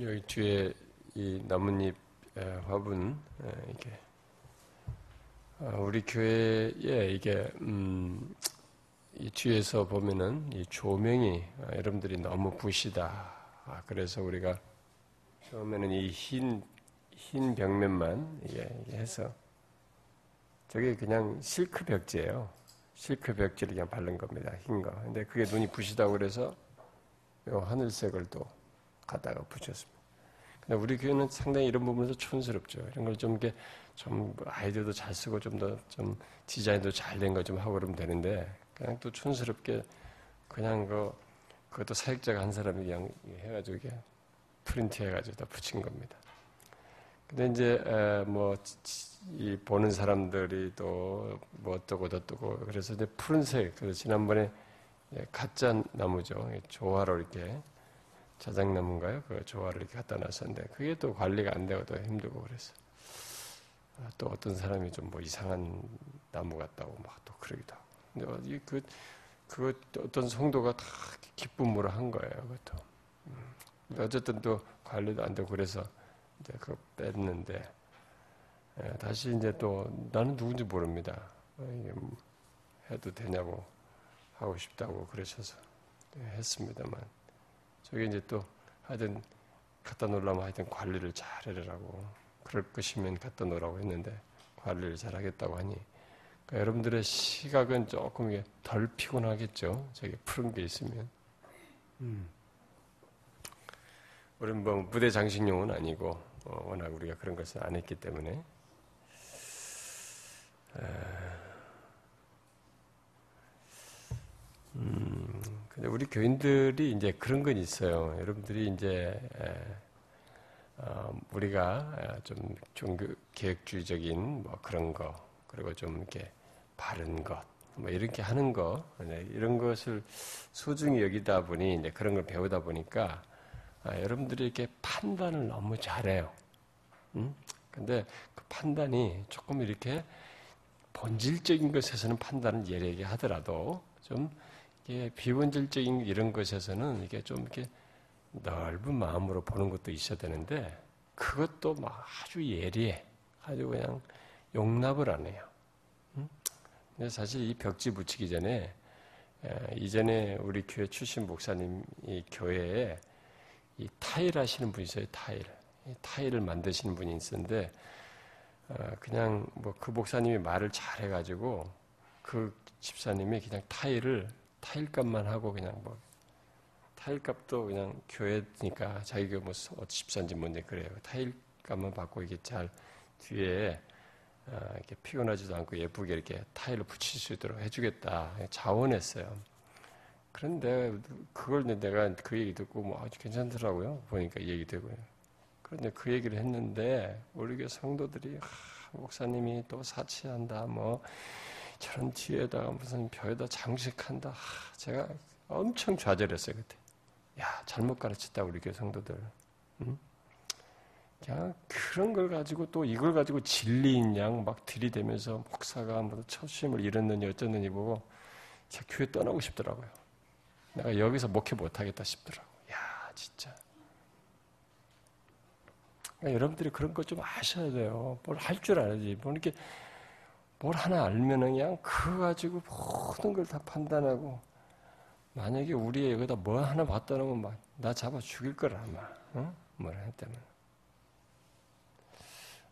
여기 뒤에 이 나뭇잎 화분 이게 아, 우리 교회에 이게 음, 이 뒤에서 보면은 이 조명이 아, 여러분들이 너무 부시다. 아, 그래서 우리가 처음에는 이 흰 흰 벽면만 해서 저게 그냥 실크 벽지예요. 실크 벽지를 그냥 바른 겁니다. 흰 거. 근데 그게 눈이 부시다고 그래서 요 하늘색을 또 갖다가 붙였습니다. 근데 우리 교회는 상당히 이런 부분에서 촌스럽죠. 이런 걸 좀 이렇게 좀 아이디어도 잘 쓰고 좀 더 좀 디자인도 잘 된 거 좀 하고 그러면 되는데 그냥 또 촌스럽게 그냥 그 그것도 사역자가 한 사람이 그냥 해가지고 이게 프린트 해가지고 다 붙인 겁니다. 근데 이제 뭐 이 보는 사람들이 또 뭐 어떠고 저떠고 그래서 이제 푸른색 그래서 지난번에 가짜 나무죠 조화로 이렇게 자작나무인가요? 그 조화를 이렇게 갖다 놨었는데 그게 또 관리가 안 되고 또 힘들고 그래서 아, 또 어떤 사람이 좀 뭐 이상한 나무 같다고 막 또 그러기도 하고. 근데 그 그거 어떤 성도가 다 기쁨으로 한 거예요 그것도. 음. 어쨌든 또 관리도 안 되고 그래서 이제 그거 뺐는데 예, 다시 이제 또 나는 누군지 모릅니다. 이게 뭐 해도 되냐고 하고 싶다고 그러셔서 예, 했습니다만 저게 이제 또 하여튼 갖다 놓으려면 하여튼 관리를 잘 해라고 그럴 것이면 갖다 놓으라고 했는데 관리를 잘 하겠다고 하니 그러니까 여러분들의 시각은 조금 이게 덜 피곤하겠죠. 저게 푸른 게 있으면. 음. 우리는 뭐 무대 장식용은 아니고 어, 워낙 우리가 그런 것을 안 했기 때문에 음, 근데 우리 교인들이 이제 그런 건 있어요. 여러분들이 이제 어, 우리가 좀 종교 계획주의적인 뭐 그런 거 그리고 좀 이렇게 바른 것, 뭐 이렇게 하는 거 네, 이런 것을 소중히 여기다 보니 이제 그런 걸 배우다 보니까 아, 여러분들이 이렇게 판단을 너무 잘해요. 음? 근데 그 판단이 조금 이렇게 본질적인 것에서는 판단을 예리하게 하더라도 좀 이게 비본질적인 이런 것에서는 이게 좀 이렇게 넓은 마음으로 보는 것도 있어야 되는데 그것도 막 아주 예리해. 아주 그냥 용납을 안 해요. 근데 사실 이 벽지 붙이기 전에 이전에 우리 교회 출신 목사님 이 교회에 이 타일 하시는 분이 있어요. 타일. 타일을 만드시는 분이 있었는데 어, 그냥 뭐 그 목사님이 말을 잘 해가지고 그 집사님이 그냥 타일을 타일값만 하고 그냥 뭐 타일값도 그냥 교회니까 자기가 뭐 집사인지 뭔지 그래요. 타일값만 받고 이게 잘 뒤에 어, 이렇게 피곤하지도 않고 예쁘게 이렇게 타일을 붙일 수 있도록 해주겠다 자원했어요. 그런데 그걸 내가 그 얘기 듣고 뭐 아주 괜찮더라고요. 보니까 얘기 되고요. 그런데 그 얘기를 했는데 우리 교회 성도들이 아, 목사님이 또 사치한다 뭐 저런 뒤에다가 무슨 벼에다 장식한다. 하, 제가 엄청 좌절했어요 그때. 야 잘못 가르쳤다 우리 교회 성도들. 응? 그냥 그런 걸 가지고 또 이걸 가지고 진리인 양 막 들이대면서 목사가 뭐 처심을 잃었느니 어쩌느니 보고 제 교회 떠나고 싶더라고요. 내가 여기서 목회 못하겠다 싶더라고. 야 진짜. 그러니까 여러분들이 그런 거 좀 아셔야 돼요. 뭘 할 줄 알아야지. 뭐 이렇게 뭘 하나 알면은 그냥 그거 가지고 모든 걸 다 판단하고 만약에 우리 여기다 뭐 하나 봤다 놓으면 막 나 잡아 죽일 거라 아마. 어? 뭐라 했다면.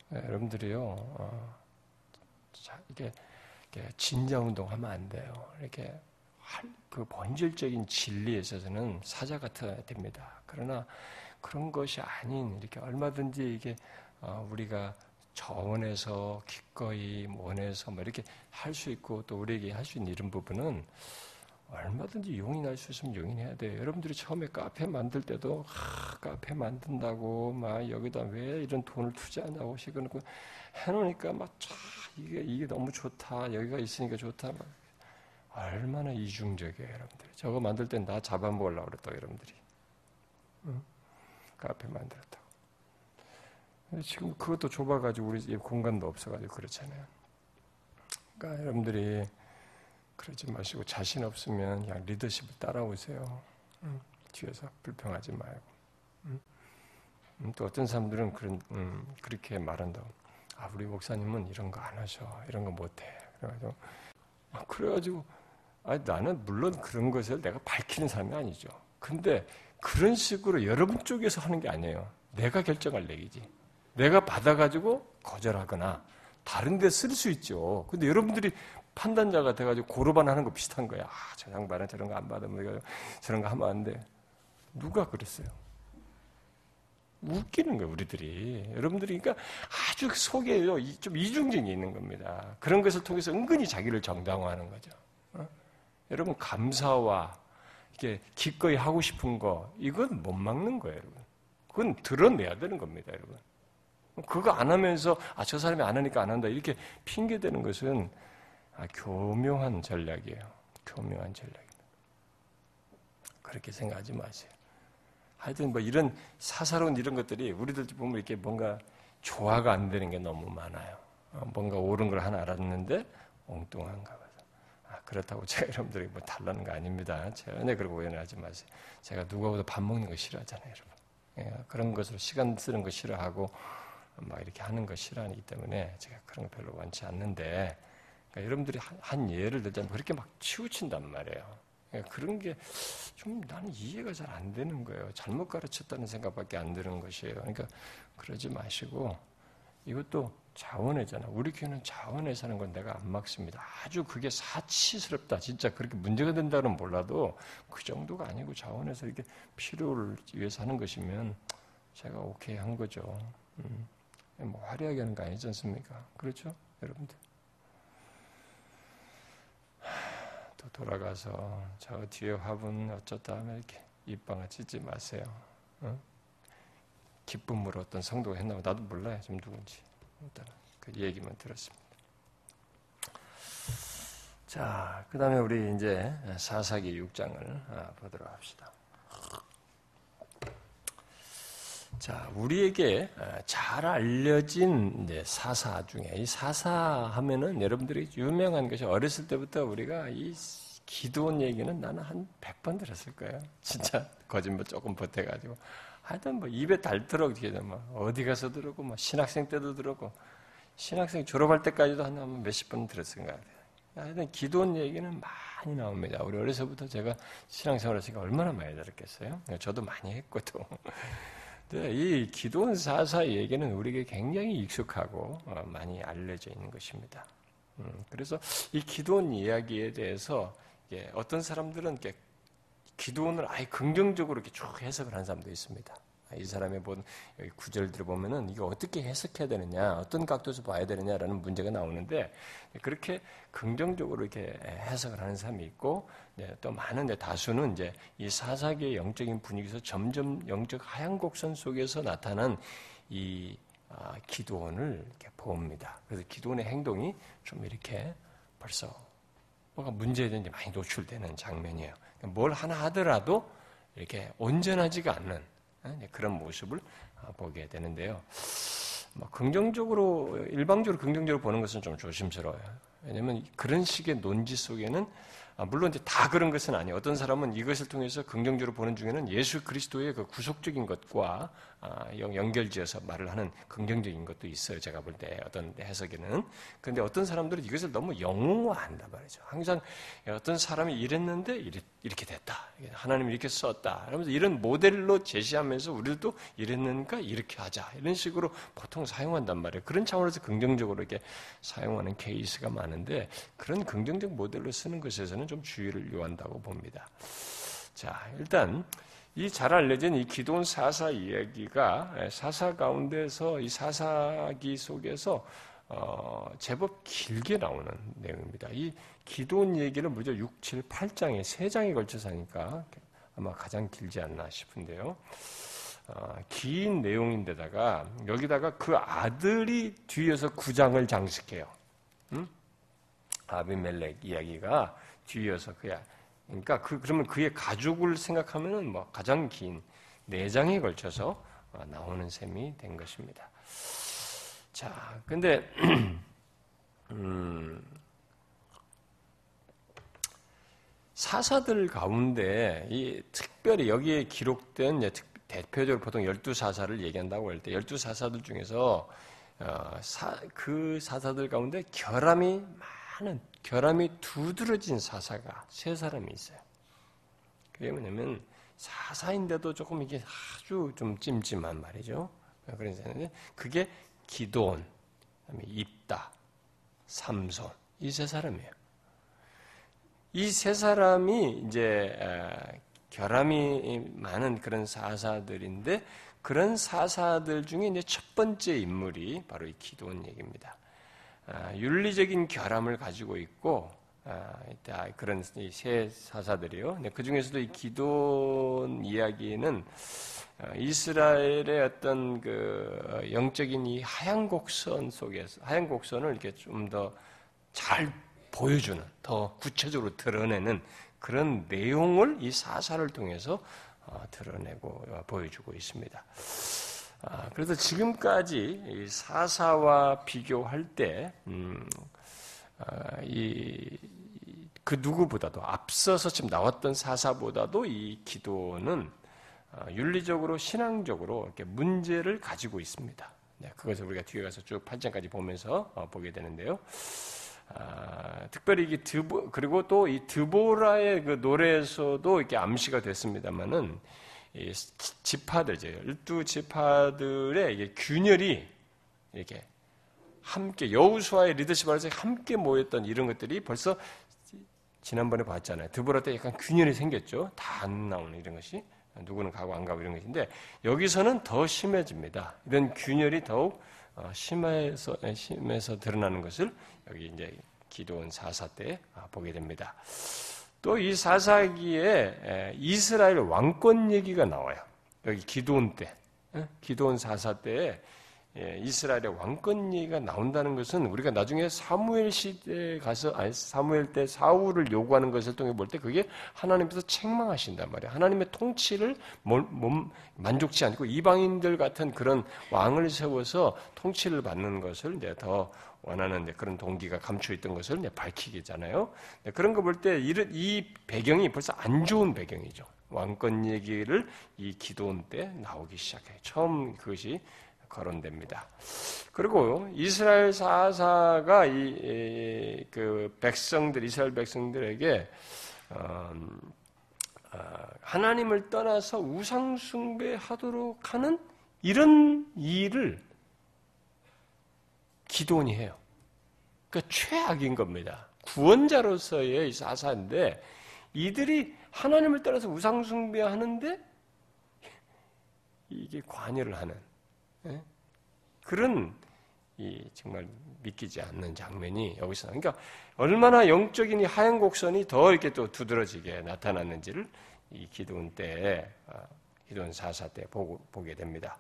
네, 여러분들이요 어, 자, 이게, 이게 진정 운동하면 안 돼요. 이렇게 할, 그 본질적인 진리에 있어서는 사자 같아야 됩니다. 그러나 그런 것이 아닌 이렇게 얼마든지 이게 어, 우리가 저원에서 기꺼이 원해서 뭐 이렇게 할 수 있고 또 우리에게 할 수 있는 이런 부분은 얼마든지 용인할 수 있으면 용인해야 돼요. 여러분들이 처음에 카페 만들 때도 하, 카페 만든다고 막 여기다 왜 이런 돈을 투자하냐고 시그놓고 해놓으니까 막 차, 이게 이게 너무 좋다 여기가 있으니까 좋다 막 얼마나 이중적이에요, 여러분들이. 저거 만들 땐 나 잡아먹으려고 그랬다, 여러분들이. 응? 카페 만들었다. 지금 그것도 좁아가지고 우리 공간도 없어가지고 그렇잖아요. 그러니까 여러분들이 그러지 마시고 자신 없으면 그냥 리더십을 따라오세요. 응? 뒤에서 불평하지 말고. 응? 음, 또 어떤 사람들은 그런 음, 그렇게 말한다고. 아 우리 목사님은 이런 거 안 하셔, 이런 거 못해. 그래가지고 아, 그래가지고 아 나는 물론 그런 것을 내가 밝히는 사람이 아니죠. 근데 그런 식으로 여러분 쪽에서 하는 게 아니에요. 내가 결정할 얘기지. 내가 받아가지고 거절하거나 다른 데 쓸 수 있죠. 근데 여러분들이 판단자가 돼가지고 고르반 하는 거 비슷한 거야. 아, 저 양반은 저런 거 안 받으면 저런 거 하면 안 돼. 누가 그랬어요? 웃기는 거예요, 우리들이. 여러분들이 그러니까 아주 속에요, 좀 이중적이 있는 겁니다. 그런 것을 통해서 은근히 자기를 정당화하는 거죠. 어? 여러분, 감사와 이게 기꺼이 하고 싶은 거, 이건 못 막는 거예요, 여러분. 그건 드러내야 되는 겁니다, 여러분. 그거 안 하면서, 아, 저 사람이 안 하니까 안 한다. 이렇게 핑계 대는 것은 아, 교묘한 전략이에요. 교묘한 전략입니다. 그렇게 생각하지 마세요. 하여튼 뭐 이런 사사로운 이런 것들이 우리들 보면 이렇게 뭔가 조화가 안 되는 게 너무 많아요. 어, 뭔가 옳은 걸 하나 알았는데 엉뚱한가 봐서. 아, 그렇다고 제가 여러분들이 뭐 달라는 거 아닙니다. 전혀 그러고 오해하지 마세요. 제가 누구보다 밥 먹는 거 싫어하잖아요, 여러분. 예, 그런 것으로 시간 쓰는 거 싫어하고 막 이렇게 하는 거 싫어하기 때문에 제가 그런 거 별로 원치 않는데 그러니까 여러분들이 한, 한 예를 들자면 그렇게 막 치우친단 말이에요. 그러니까 그런 게 좀 나는 이해가 잘 안 되는 거예요. 잘못 가르쳤다는 생각밖에 안 드는 것이에요. 그러니까 그러지 마시고 이것도 자원회잖아. 우리 교회는 자원회 사는 건 내가 안 막습니다. 아주 그게 사치스럽다. 진짜 그렇게 문제가 된다는 몰라도 그 정도가 아니고 자원해서 이렇게 필요를 위해서 하는 것이면 제가 오케이 한 거죠. 음. 뭐 화려하게 하는 거 아니지 않습니까? 그렇죠? 여러분들. 또 돌아가서 저 뒤에 화분 어쩌다 하면 이렇게 입방아 찢지 마세요. 어? 기쁨으로 어떤 성도가 했나 나도 몰라요. 지금 누군지. 일단 그 얘기만 들었습니다. 자, 그 다음에 우리 이제 사사기 6장을 아, 보도록 합시다. 자, 우리에게 아, 잘 알려진 사사 중에 이 사사 하면은 여러분들이 유명한 것이 어렸을 때부터 우리가 이 기도원 얘기는 나는 한 100번 들었을 거예요. 진짜 거짓말 조금 보태 가지고. 하여튼 뭐 입에 닳도록 뭐 어디 가서 들었고 뭐 신학생 때도 들었고 신학생 졸업할 때까지도 한 몇십 번 들었을 것 같아요. 하여튼 기도원 얘기는 많이 나옵니다. 우리 어려서부터 제가 신앙생활 했으니까 얼마나 많이 들었겠어요? 저도 많이 했고 또. 네, 이 기도원 사사 얘기는 우리에게 굉장히 익숙하고 어, 많이 알려져 있는 것입니다. 음, 그래서 이 기도원 이야기에 대해서 어떤 사람들은 기도원을 아예 긍정적으로 이렇게 쭉 해석을 하는 사람도 있습니다. 이 사람의 본 구절들을 보면은 이게 어떻게 해석해야 되느냐, 어떤 각도에서 봐야 되느냐라는 문제가 나오는데 그렇게 긍정적으로 이렇게 해석을 하는 사람이 있고 네, 또 많은 다수는 이제 이 사사기의 영적인 분위기에서 점점 영적 하얀 곡선 속에서 나타난 이 아, 기도원을 이렇게 봅니다. 그래서 기도원의 행동이 좀 이렇게 벌써 뭐가 문제든지 많이 노출되는 장면이에요. 뭘 하나 하더라도 이렇게 온전하지가 않는 어, 그런 모습을 어, 보게 되는데요. 뭐 긍정적으로 일방적으로 긍정적으로 보는 것은 좀 조심스러워요. 왜냐하면 그런 식의 논지 속에는 아, 물론 이제 다 그런 것은 아니에요. 어떤 사람은 이것을 통해서 긍정적으로 보는 중에는 예수 그리스도의 그 구속적인 것과 아, 연결지어서 말을 하는 긍정적인 것도 있어요. 제가 볼 때 어떤 해석에는. 그런데 어떤 사람들은 이것을 너무 영웅화한단 말이죠. 항상 어떤 사람이 이랬는데 이렇게 됐다. 하나님이 이렇게 썼다. 그러면서 이런 모델로 제시하면서 우리도 이랬는가 이렇게 하자. 이런 식으로 보통 사용한단 말이에요. 그런 차원에서 긍정적으로 이렇게 사용하는 케이스가 많은데 그런 긍정적 모델로 쓰는 것에서는 좀 주의를 요한다고 봅니다. 자, 일단 이 잘 알려진 이 기도원 사사 이야기가 사사 가운데서 이 사사기 속에서 어, 제법 길게 나오는 내용입니다. 이 기도원 얘기를 무려 6, 7, 8장에 3장에 걸쳐서 하니까 아마 가장 길지 않나 싶은데요. 어, 긴 내용인데다가 여기다가 그 아들이 뒤에서 구장을 장식해요. 응? 아비멜렉 이야기가 뒤에서 그야. 그러니까 그 그러면 그의 가족을 생각하면은 뭐 가장 긴네 장에 걸쳐서 어, 나오는 셈이 된 것입니다. 자, 근데 음, 사사들 가운데 이 특별히 여기에 기록된 대표적으로 보통 열두 사사를 얘기한다고 할때 열두 사사들 중에서 어, 사, 그 사사들 가운데 결함이 많 은 결함이 두드러진 사사가 세 사람이 있어요. 그게 뭐냐면 사사인데도 조금 이게 아주 좀 찜찜한 말이죠. 그런 생각인데 그게 기도원, 그다음에 입다, 삼손 이 세 사람이에요. 이 세 사람이 이제 결함이 많은 그런 사사들인데 그런 사사들 중에 이제 첫 번째 인물이 바로 이 기도원 얘기입니다. 아, 윤리적인 결함을 가지고 있고 아, 그런 세 사사들이요. 그 중에서도 이 기도원 이야기는 어, 이스라엘의 어떤 그 영적인 이 하얀 곡선 속에서 하얀 곡선을 이렇게 좀 더 잘 보여주는 더 구체적으로 드러내는 그런 내용을 이 사사를 통해서 어, 드러내고 어, 보여주고 있습니다. 아, 그래서 지금까지 이 사사와 비교할 때, 음, 아, 이, 그 누구보다도 앞서서 지금 나왔던 사사보다도 이 기도는 어, 윤리적으로 신앙적으로 이렇게 문제를 가지고 있습니다. 네, 그것을 우리가 뒤에 가서 쭉 8장까지 보면서 어, 보게 되는데요. 아, 특별히 이 드보 그리고 또 이 드보라의 그 노래에서도 이렇게 암시가 됐습니다만은 이 지파들 열두 지파들의 균열이 이렇게 함께 여우수와의 리더십 아래서 함께 모였던 이런 것들이 벌써 지난번에 봤잖아요. 드보라 때 약간 균열이 생겼죠. 다 안 나오는 이런 것이. 누구는 가고 안 가고 이런 것인데 여기서는 더 심해집니다. 이런 균열이 더욱 어, 심해서 심해서 드러나는 것을 여기 이제 기도원 사사 때 아, 보게 됩니다. 또 이 사사기에 이스라엘 왕권 얘기가 나와요. 여기 기도원 때, 기도원 사사 예, 이스라엘의 왕권 얘기가 나온다는 것은 우리가 나중에 사무엘 시대에 가서 아니 사무엘 때 사울을 요구하는 것을 통해 볼 때 그게 하나님께서 책망하신단 말이에요. 하나님의 통치를 몸, 만족치 않고 이방인들 같은 그런 왕을 세워서 통치를 받는 것을 이제 더 원하는 그런 동기가 감춰 있던 것을 밝히겠잖아요. 그런 거 볼 때 이 배경이 벌써 안 좋은 배경이죠. 왕권 얘기를 이 기도원 때 나오기 시작해요. 처음 그것이 거론됩니다. 그리고 이스라엘 사사가 이 그 백성들 이스라엘 백성들에게 어, 어, 하나님을 떠나서 우상 숭배하도록 하는 이런 일을 기도원이 해요. 그러니까 최악인 겁니다. 구원자로서의 사사인데 이들이 하나님을 따라서 우상 숭배하는데 이게 관여를 하는 예? 그런 이 정말 믿기지 않는 장면이 여기서 그러니까 얼마나 영적인 이 하얀 곡선이 더 이렇게 또 두드러지게 나타났는지를 이 기도원 때 아, 기도원 사사 때 보고, 보게 됩니다.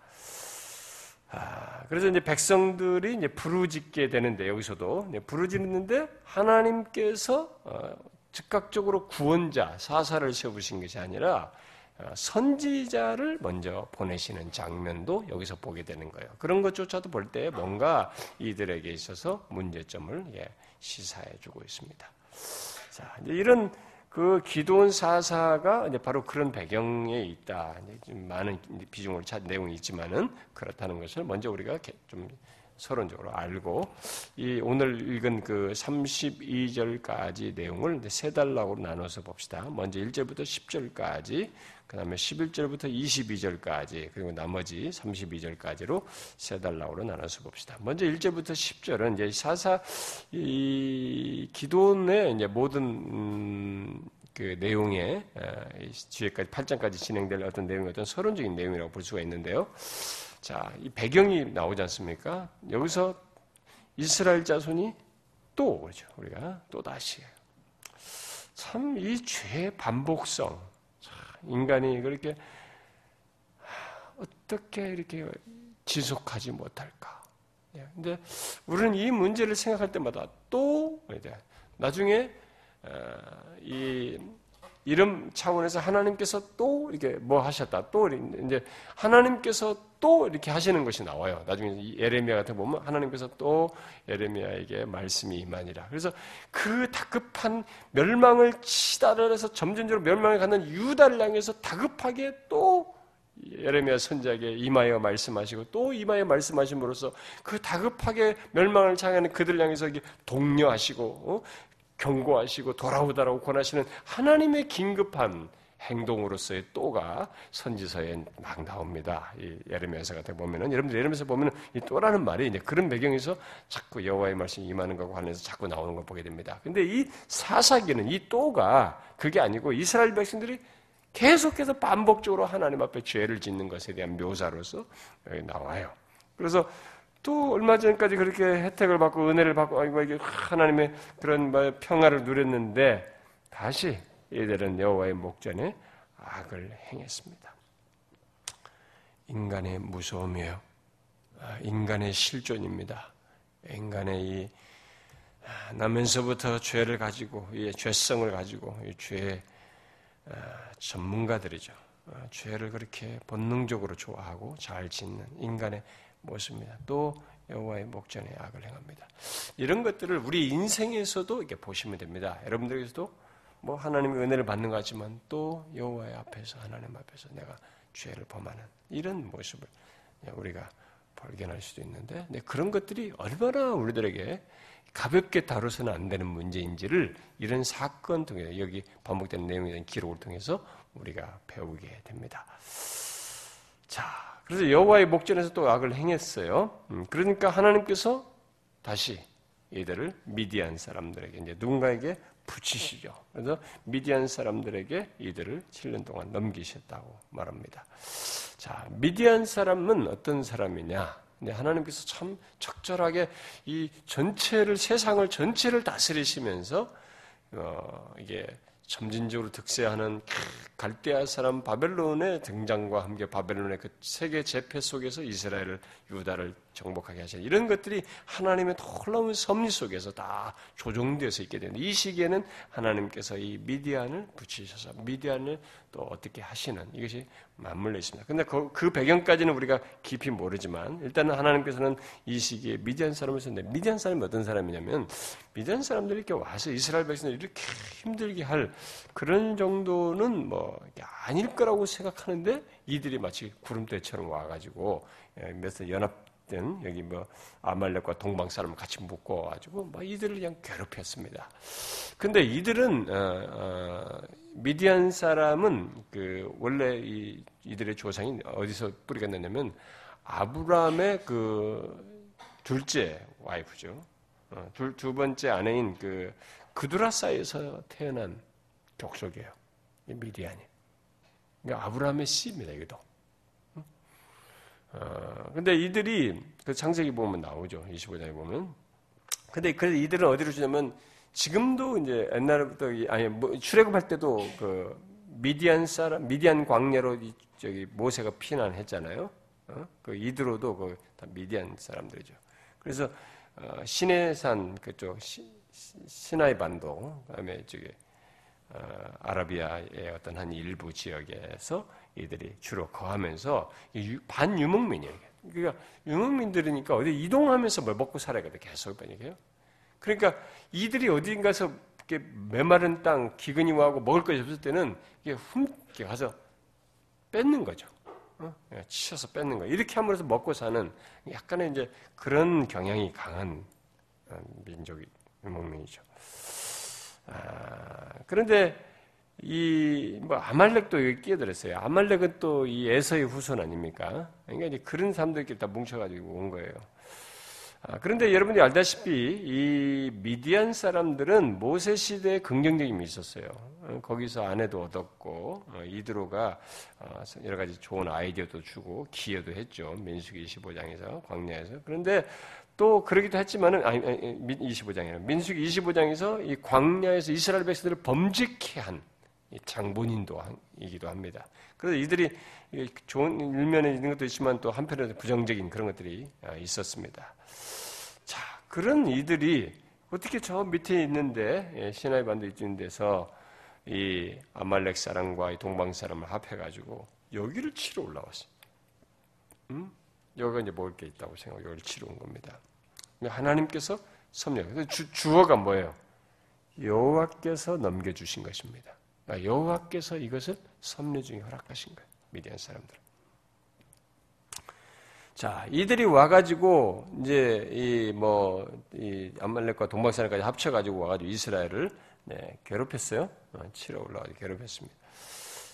아, 그래서 이제 백성들이 이제 부르짖게 되는데 여기서도 부르짖는데 하나님께서 어, 즉각적으로 구원자 사사를 세우신 것이 아니라 어, 선지자를 먼저 보내시는 장면도 여기서 보게 되는 거예요. 그런 것조차도 볼 때 뭔가 이들에게 있어서 문제점을 예, 시사해주고 있습니다. 자, 이제 이런 그 기도원 사사가 이제 바로 그런 배경에 있다. 많은 비중을 찾은 내용이 있지만은 그렇다는 것을 먼저 우리가 좀 서론적으로 알고 이 오늘 읽은 그 32절까지 내용을 세 달락으로 나눠서 봅시다. 먼저 1절부터 10절까지 그 다음에 11절부터 22절까지, 그리고 나머지 32절까지로 세 달락으로 나눠서 봅시다. 먼저 1절부터 10절은 이제 사사, 이 기도의 이제 모든, 음, 그 내용에, 뒤에까지 8장까지 진행될 어떤 내용의 어떤 서론적인 내용이라고 볼 수가 있는데요. 자, 이 배경이 나오지 않습니까? 여기서 이스라엘 자손이 또, 그렇죠. 우리가 또 다시. 참, 이 죄의 반복성, 인간이 그렇게 어떻게 이렇게 지속하지 못할까? 예, 근데 우리는 이 문제를 생각할 때마다 또 나중에 어, 이 이름 차원에서 하나님께서 또 이렇게 뭐 하셨다. 또 이제 하나님께서 또 이렇게 하시는 것이 나와요. 나중에 예레미야 같은 보면 하나님께서 또 예레미야에게 말씀이 임하니라. 그래서 그 다급한 멸망을 치달아서 점진적으로 멸망을 갖는 유다를 향해서 다급하게 또 예레미야 선자에게 이마여 말씀하시고 또 이마여 말씀하심으로써 그 다급하게 멸망을 향하는 그들 향해서 독려하시고 어? 경고하시고 돌아오다라고 권하시는 하나님의 긴급한 행동으로서의 또가 선지서에 막 나옵니다. 이 예레미야서 같은 보면은 여러분들 예레미야서 보면은 이 또라는 말이 이제 그런 배경에서 자꾸 여호와의 말씀이 임하는 것과 관련해서 자꾸 나오는 걸 보게 됩니다. 근데 이 사사기는 이 또가 그게 아니고 이스라엘 백성들이 계속해서 반복적으로 하나님 앞에 죄를 짓는 것에 대한 묘사로서 여기 나와요. 그래서 또 얼마 전까지 그렇게 혜택을 받고 은혜를 받고 아이고 이게 하나님의 그런 뭐 평화를 누렸는데 다시 이들은 여호와의 목전에 악을 행했습니다. 인간의 무서움이에요. 아, 인간의 실존입니다. 인간의 이 아, 나면서부터 죄를 가지고 이 죄성을 가지고 이 죄의 아, 전문가들이죠. 죄를 그렇게 본능적으로 좋아하고 잘 짓는 인간의 모습입니다. 또 여호와의 목전에 악을 행합니다. 이런 것들을 우리 인생에서도 이렇게 보시면 됩니다. 여러분들께서도 뭐 하나님의 은혜를 받는 것 같지만 또 여호와의 앞에서 하나님 앞에서 내가 죄를 범하는 이런 모습을 우리가 발견할 수도 있는데 그런 것들이 얼마나 우리들에게 가볍게 다뤄서는 안 되는 문제인지를 이런 사건 통해 여기 반복되는 내용에 대한 기록을 통해서 우리가 배우게 됩니다. 자, 그래서 여호와의 목전에서 또 악을 행했어요. 음, 그러니까 하나님께서 다시 이들을 미디안 사람들에게 이제 누군가에게 붙이시죠. 그래서 미디안 사람들에게 이들을 7년 동안 넘기셨다고 말합니다. 자, 미디안 사람은 어떤 사람이냐? 하나님께서 참 적절하게 이 전체를 세상을 전체를 다스리시면서 어, 이게 점진적으로 득세하는 갈대아 사람 바벨론의 등장과 함께 바벨론의 그 세계 재패 속에서 이스라엘을 유다를 정복하게 하시는 이런 것들이 하나님의 놀라운 섭리 속에서 다 조정되어서 있게 되는데 이 시기에는 하나님께서 이 미디안을 붙이셔서 미디안을 또 어떻게 하시는 이것이 맞물려 있습니다. 근데 그, 그 배경까지는 우리가 깊이 모르지만 일단은 하나님께서는 이 시기에 미디안 사람을 썼는데 미디안 사람이 어떤 사람이냐면 미디안 사람들이 이렇게 와서 이스라엘 백성들 이렇게 힘들게 할 그런 정도는 뭐 아닐 거라고 생각하는데 이들이 마치 구름대처럼 와가지고 예, 몇몇 연합된 여기 뭐 아말렉과 동방 사람을 같이 묶어 가지고 막 이들을 그냥 괴롭혔습니다. 근데 이들은 어, 어, 미디안 사람은 그 원래 이, 이들의 조상이 어디서 뿌리가 났냐면 아브라함의 그 둘째 와이프죠. 어, 둘, 두 번째 아내인 그 그두라사에서 태어난 족속이에요. 미디안이. 그러니까 아브라함의 씨입니다, 이것도. 어, 근데 이들이, 그 창세기 보면 나오죠. 25장에 보면. 근데 그래서 이들은 어디로 주냐면, 지금도 이제 옛날부터, 아니, 뭐 출애굽할 때도 그 미디안 사람, 미디안 광야로 저기 모세가 피난했잖아요. 어? 그 이드로도 그 다 미디안 사람들이죠. 그래서 어, 시내산 그쪽 시, 시나이 반도, 그다음에 저기 어, 아라비아의 어떤 한 일부 지역에서 이들이 주로 거하면서 반유목민이에요. 그러니까 유목민들이니까 어디 이동하면서 뭘 먹고 살아야 돼 계속 그러니까요. 그러니까 이들이 어딘가서 이렇게 메마른 땅 기근이 와고 먹을 것이 없을 때는 이게 훔 이렇게 가서 뺏는 거죠. 어? 예, 치셔서 뺏는 거. 이렇게 함으로써 먹고 사는 약간의 이제 그런 경향이 강한 어, 민족이 유목민이죠. 아, 그런데 이 뭐 아말렉도 여기 끼어들었어요. 아말렉은 또 이 에서의 후손 아닙니까? 그러니까 이제 그런 사람들끼리 다 뭉쳐가지고 온 거예요. 아, 그런데 여러분이 알다시피 이 미디안 사람들은 모세 시대에 긍정적임이 있었어요. 어, 거기서 아내도 얻었고 어, 이드로가 어, 여러 가지 좋은 아이디어도 주고 기여도 했죠. 민수기 25장에서 광야에서. 그런데 또 그러기도 했지만은 아니, 아니 25장이라 민수기 25장에서 이 광야에서 이스라엘 백성들을 범죄케 한 장본인도 이기도 합니다. 그래서 이들이 좋은 일면에 있는 것도 있지만 또 한편으로 부정적인 그런 것들이 아, 있었습니다. 자, 그런 이들이 어떻게 저 밑에 있는데 예, 시나이 반도 있는 데서 이 아말렉 사람과 이 동방 사람을 합해가지고 여기를 치러 올라왔어요. 음? 여기가 이제 먹을 게 있다고 생각하고 여기를 치러 온 겁니다. 하나님께서 섭렵. 주, 주어가 뭐예요? 여호와께서 넘겨주신 것입니다. 그러니까 여호와께서 이것을 섭리 중에 허락하신 거예요. 미디안 사람들. 자, 이들이 와가지고, 이제, 이, 뭐, 이, 암말렉과 동방산까지 합쳐가지고 와가지고 이스라엘을, 네, 괴롭혔어요. 어, 치러 올라가지고 괴롭혔습니다.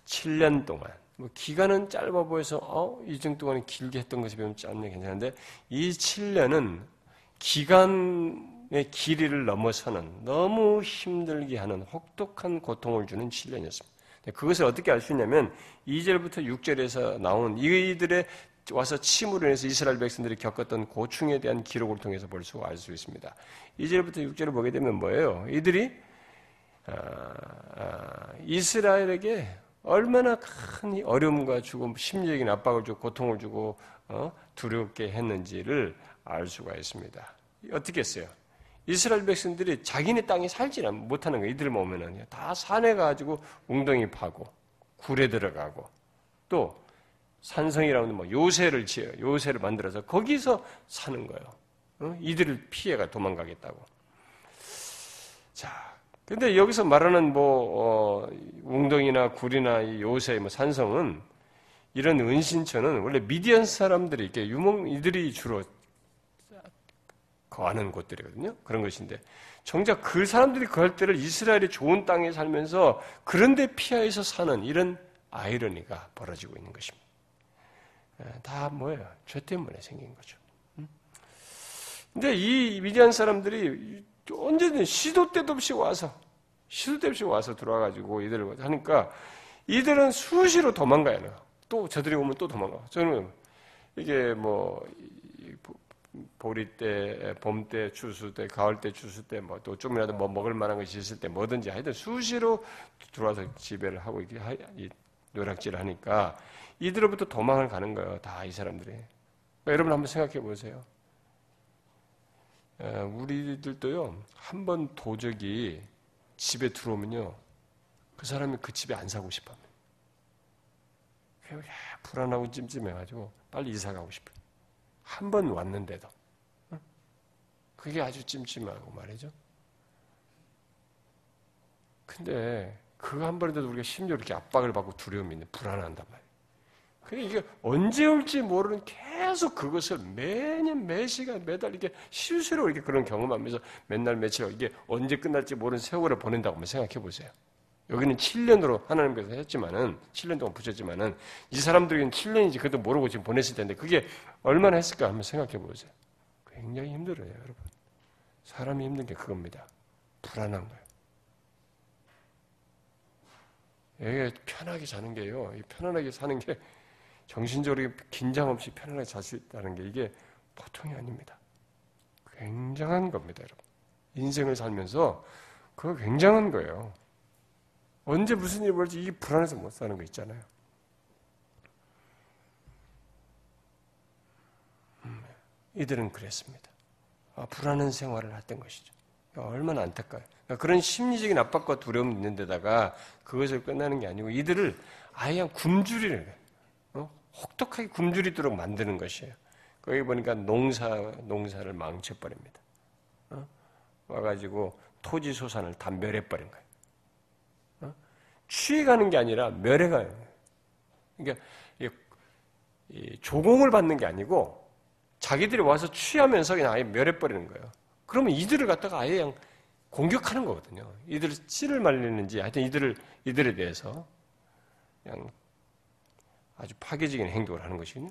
7년 동안. 뭐, 기간은 짧아 보여서, 어, 이 정도 동안 길게 했던 것이 보면 짧네, 괜찮은데, 이 7년은 기간의 길이를 넘어서는 너무 힘들게 하는 혹독한 고통을 주는 7년이었습니다. 그것을 어떻게 알 수 있냐면 2절부터 6절에서 나온 이들의 와서 침으로 인해서 이스라엘 백성들이 겪었던 고충에 대한 기록을 통해서 볼 수 알 수 있습니다. 2절부터 6절을 보게 되면 뭐예요? 이들이 아, 아, 이스라엘에게 얼마나 큰 어려움과 주고 심리적인 압박을 주고 고통을 주고 어, 두렵게 했는지를 알 수가 있습니다. 어떻게 했어요? 이스라엘 백성들이 자기네 땅에 살지 못하는 거예요. 이들 보면은 다 산에 가지고 웅덩이 파고 굴에 들어가고 또 산성이라고 하는 뭐 요새를 지어요. 요새를 만들어서 거기서 사는 거예요. 어? 이들을 피해가 도망가겠다고. 자, 근데 여기서 말하는 뭐 어, 웅덩이나 굴이나 이 요새, 뭐 산성은 이런 은신처는 원래 미디안 사람들이 이렇게 유목 이들이 주로 거하는 곳들이거든요. 그런 것인데 정작 그 사람들이 거할 때를 이스라엘이 좋은 땅에 살면서 그런데 피하에서 사는 이런 아이러니가 벌어지고 있는 것입니다. 예, 다 뭐예요? 죄 때문에 생긴 거죠. 근데 이 미디안 사람들이 언제든 시도 때도 없이 와서 시도 때도 없이 와서 들어와가지고 이들을 하니까 이들은 수시로 도망가요. 또 저들이 오면 또 도망가. 저는 이게 뭐 보리 때, 봄 때, 추수 때, 가을 때, 추수 때, 뭐 또 좀이라도 뭐 먹을 만한 것이 있을 때 뭐든지 하여튼 수시로 들어와서 지배를 하고 이렇게 노략질을 하니까 이들로부터 도망을 가는 거예요. 다 이 사람들이. 그러니까 여러분 한번 생각해 보세요. 우리들도요, 한 번 도적이 집에 들어오면요, 그 사람이 그 집에 안 사고 싶어 합니다. 불안하고 찜찜해가지고 빨리 이사 가고 싶어요. 한 번 왔는데도. 그게 아주 찜찜하고 말이죠. 근데 그한 번인데도 우리가 심지어 이렇게 압박을 받고 두려움이 있는 불안한단 말이에요. 그게 이게 언제 올지 모르는 계속 그것을 매년 매 시간 매달 이렇게 실수로 이렇게 그런 경험하면서 맨날 며칠 이게 언제 끝날지 모르는 세월을 보낸다고 한번 생각해 보세요. 여기는 7년으로 하나님께서 했지만은 7년 동안 붙였지만은 이 사람들에게는 7년인지 그것도 모르고 지금 보냈을 텐데 그게 얼마나 했을까 한번 생각해 보세요. 굉장히 힘들어요, 여러분. 사람이 힘든 게 그겁니다. 불안한 거예요. 여기 편하게 사는 게요. 편안하게 사는 게 정신적으로 긴장 없이 편안하게 잘 수 있다는 게 이게 보통이 아닙니다. 굉장한 겁니다, 여러분. 인생을 살면서 그거 굉장한 거예요. 언제 무슨 일이 벌지 이 불안해서 못 사는 거 있잖아요. 음, 이들은 그랬습니다. 아, 불안한 생활을 했던 것이죠. 얼마나 안타까워요. 그러니까 그런 심리적인 압박과 두려움이 있는 데다가 그것을 끝나는 게 아니고 이들을 아예 어? 혹독하게 굶주리도록 만드는 것이에요. 거기 보니까 농사, 농사를 망쳐버립니다. 어? 와가지고 토지 소산을 다 멸해버린 거예요. 어? 취해가는 게 아니라 멸해가요. 그러니까 조공을 받는 게 아니고 자기들이 와서 취하면서 그냥 아예 멸해버리는 거예요. 그러면 이들을 갖다가 아예 그냥 공격하는 거거든요. 이들을 씨를 말리는지 하여튼 이들을 이들에 대해서 그냥 아주 파괴적인 행동을 하는 것이거든요.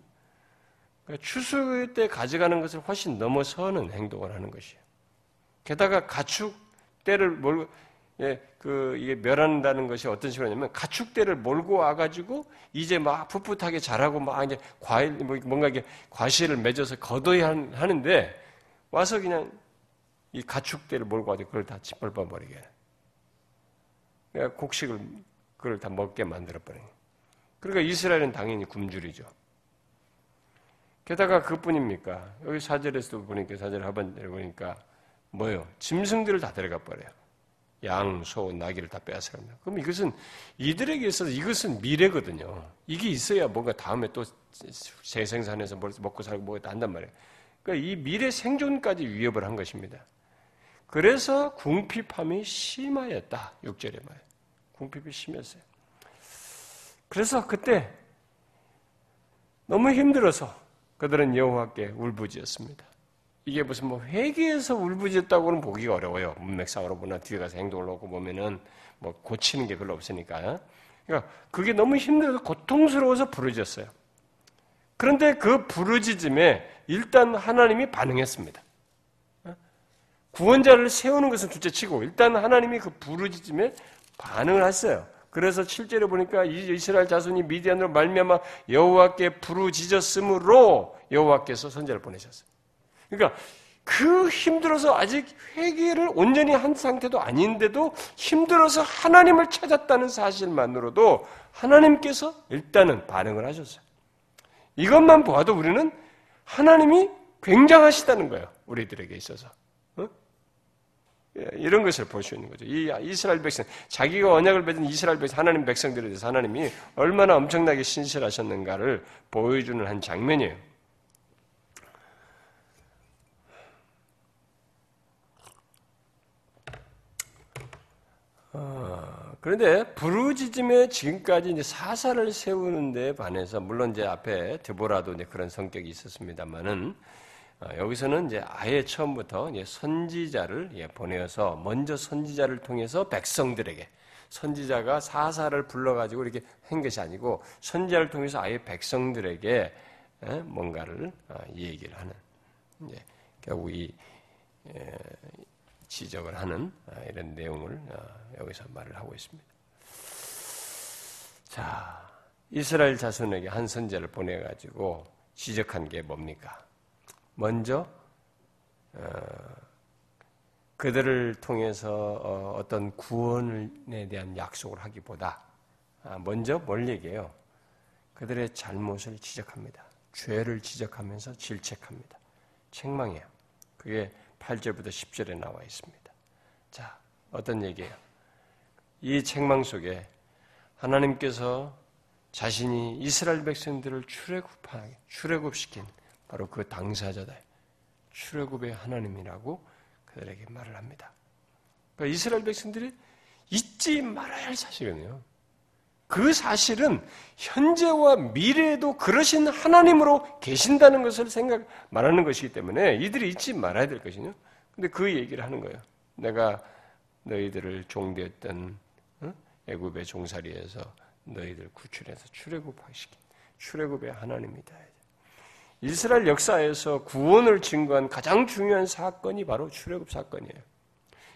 그러니까 추수 때 가져가는 것을 훨씬 넘어서는 행동을 하는 것이에요. 게다가 가축 때를 몰고 예, 그 이게 멸한다는 것이 어떤 식으로냐면 가축 때를 몰고 와가지고 이제 막 풋풋하게 자라고 막 이제 과일 뭐 뭔가 이게 과실을 맺어서 거둬야 하는데 와서 그냥 이 가축대를 몰고 와서 그걸 다 짓밟아 버리게. 그러니까 곡식을 그걸 다 먹게 만들어 버린. 그러니까 이스라엘은 당연히 굶주리죠. 게다가 그뿐입니까? 여기 사절에서도 보니까 사절 하반절에 보니까 뭐요? 짐승들을 다 데려가 버려요. 양, 소, 나귀를 다 빼앗아갑니다. 그럼 이것은 이들에게 있어서 이것은 미래거든요. 이게 있어야 뭔가 다음에 또 재생산해서 먹고 살고 뭐가 한단 말이에요. 그러니까 이 미래 생존까지 위협을 한 것입니다. 그래서 궁핍함이 심하였다. 6절에 말. 궁핍이 심했어요. 그래서 그때 너무 힘들어서 그들은 여호와께 울부짖었습니다. 이게 무슨 뭐 회개에서 울부짖었다고는 보기가 어려워요. 문맥상으로 보나 뒤에 가서 행동을 놓고 보면은 뭐 고치는 게 별로 없으니까. 그러니까 그게 너무 힘들어서 고통스러워서 부르짖었어요. 그런데 그 부르짖음에 일단 하나님이 반응했습니다. 구원자를 세우는 것은 둘째치고 일단 하나님이 그 부르짖음에 반응을 했어요. 그래서 7절에 보니까 이스라엘 자손이 미디안으로 말미암아 여호와께 부르짖었으므로 여호와께서 선자를 보내셨어요. 그러니까 그 힘들어서 아직 회개를 온전히 한 상태도 아닌데도 힘들어서 하나님을 찾았다는 사실만으로도 하나님께서 일단은 반응을 하셨어요. 이것만 보아도 우리는 하나님이 굉장하시다는 거예요. 우리들에게 있어서. 예, 이런 것을 볼 수 있는 거죠. 이 이스라엘 백성, 자기가 언약을 맺은 이스라엘 백성, 하나님 백성들에 대해서 하나님이 얼마나 엄청나게 신실하셨는가를 보여주는 한 장면이에요. 어, 그런데 부르짖음에 지금까지 이제 사사를 세우는 데 반해서 물론 이제 앞에 드보라도 이제 그런 성격이 있었습니다만은 어, 여기서는 이제 아예 처음부터 선지자를 예, 보내어서 먼저 선지자를 통해서 백성들에게 선지자가 사사를 불러가지고 이렇게 한 것이 아니고 선지자를 통해서 아예 백성들에게 예, 뭔가를 어, 얘기를 하는 결국 이 예, 지적을 하는 이런 내용을 여기서 말을 하고 있습니다. 자, 이스라엘 자손에게 한 선제를 보내가지고 지적한 게 뭡니까? 먼저 어, 그들을 통해서 어, 어떤 구원에 대한 약속을 하기보다 아, 먼저 뭘 얘기해요? 그들의 잘못을 지적합니다. 죄를 지적하면서 질책합니다. 책망해요. 그게 8절부터 10절에 나와 있습니다. 자, 어떤 얘기예요? 이 책망 속에 하나님께서 자신이 이스라엘 백성들을 출애굽하게 출애굽시킨 바로 그 당사자다. 출애굽의 하나님이라고 그들에게 말을 합니다. 그러니까 이스라엘 백성들이 잊지 말아야 할 사실이거든요. 그 사실은 현재와 미래에도 그러신 하나님으로 계신다는 것을 생각 말하는 것이기 때문에 이들이 잊지 말아야 될 것이요. 근데 그 얘기를 하는 거예요. 내가 너희들을 종되었던 애굽의 종살이에서 너희들 구출해서 출애굽하시기 출애굽의 하나님이다. 이스라엘 역사에서 구원을 증거한 가장 중요한 사건이 바로 출애굽 사건이에요.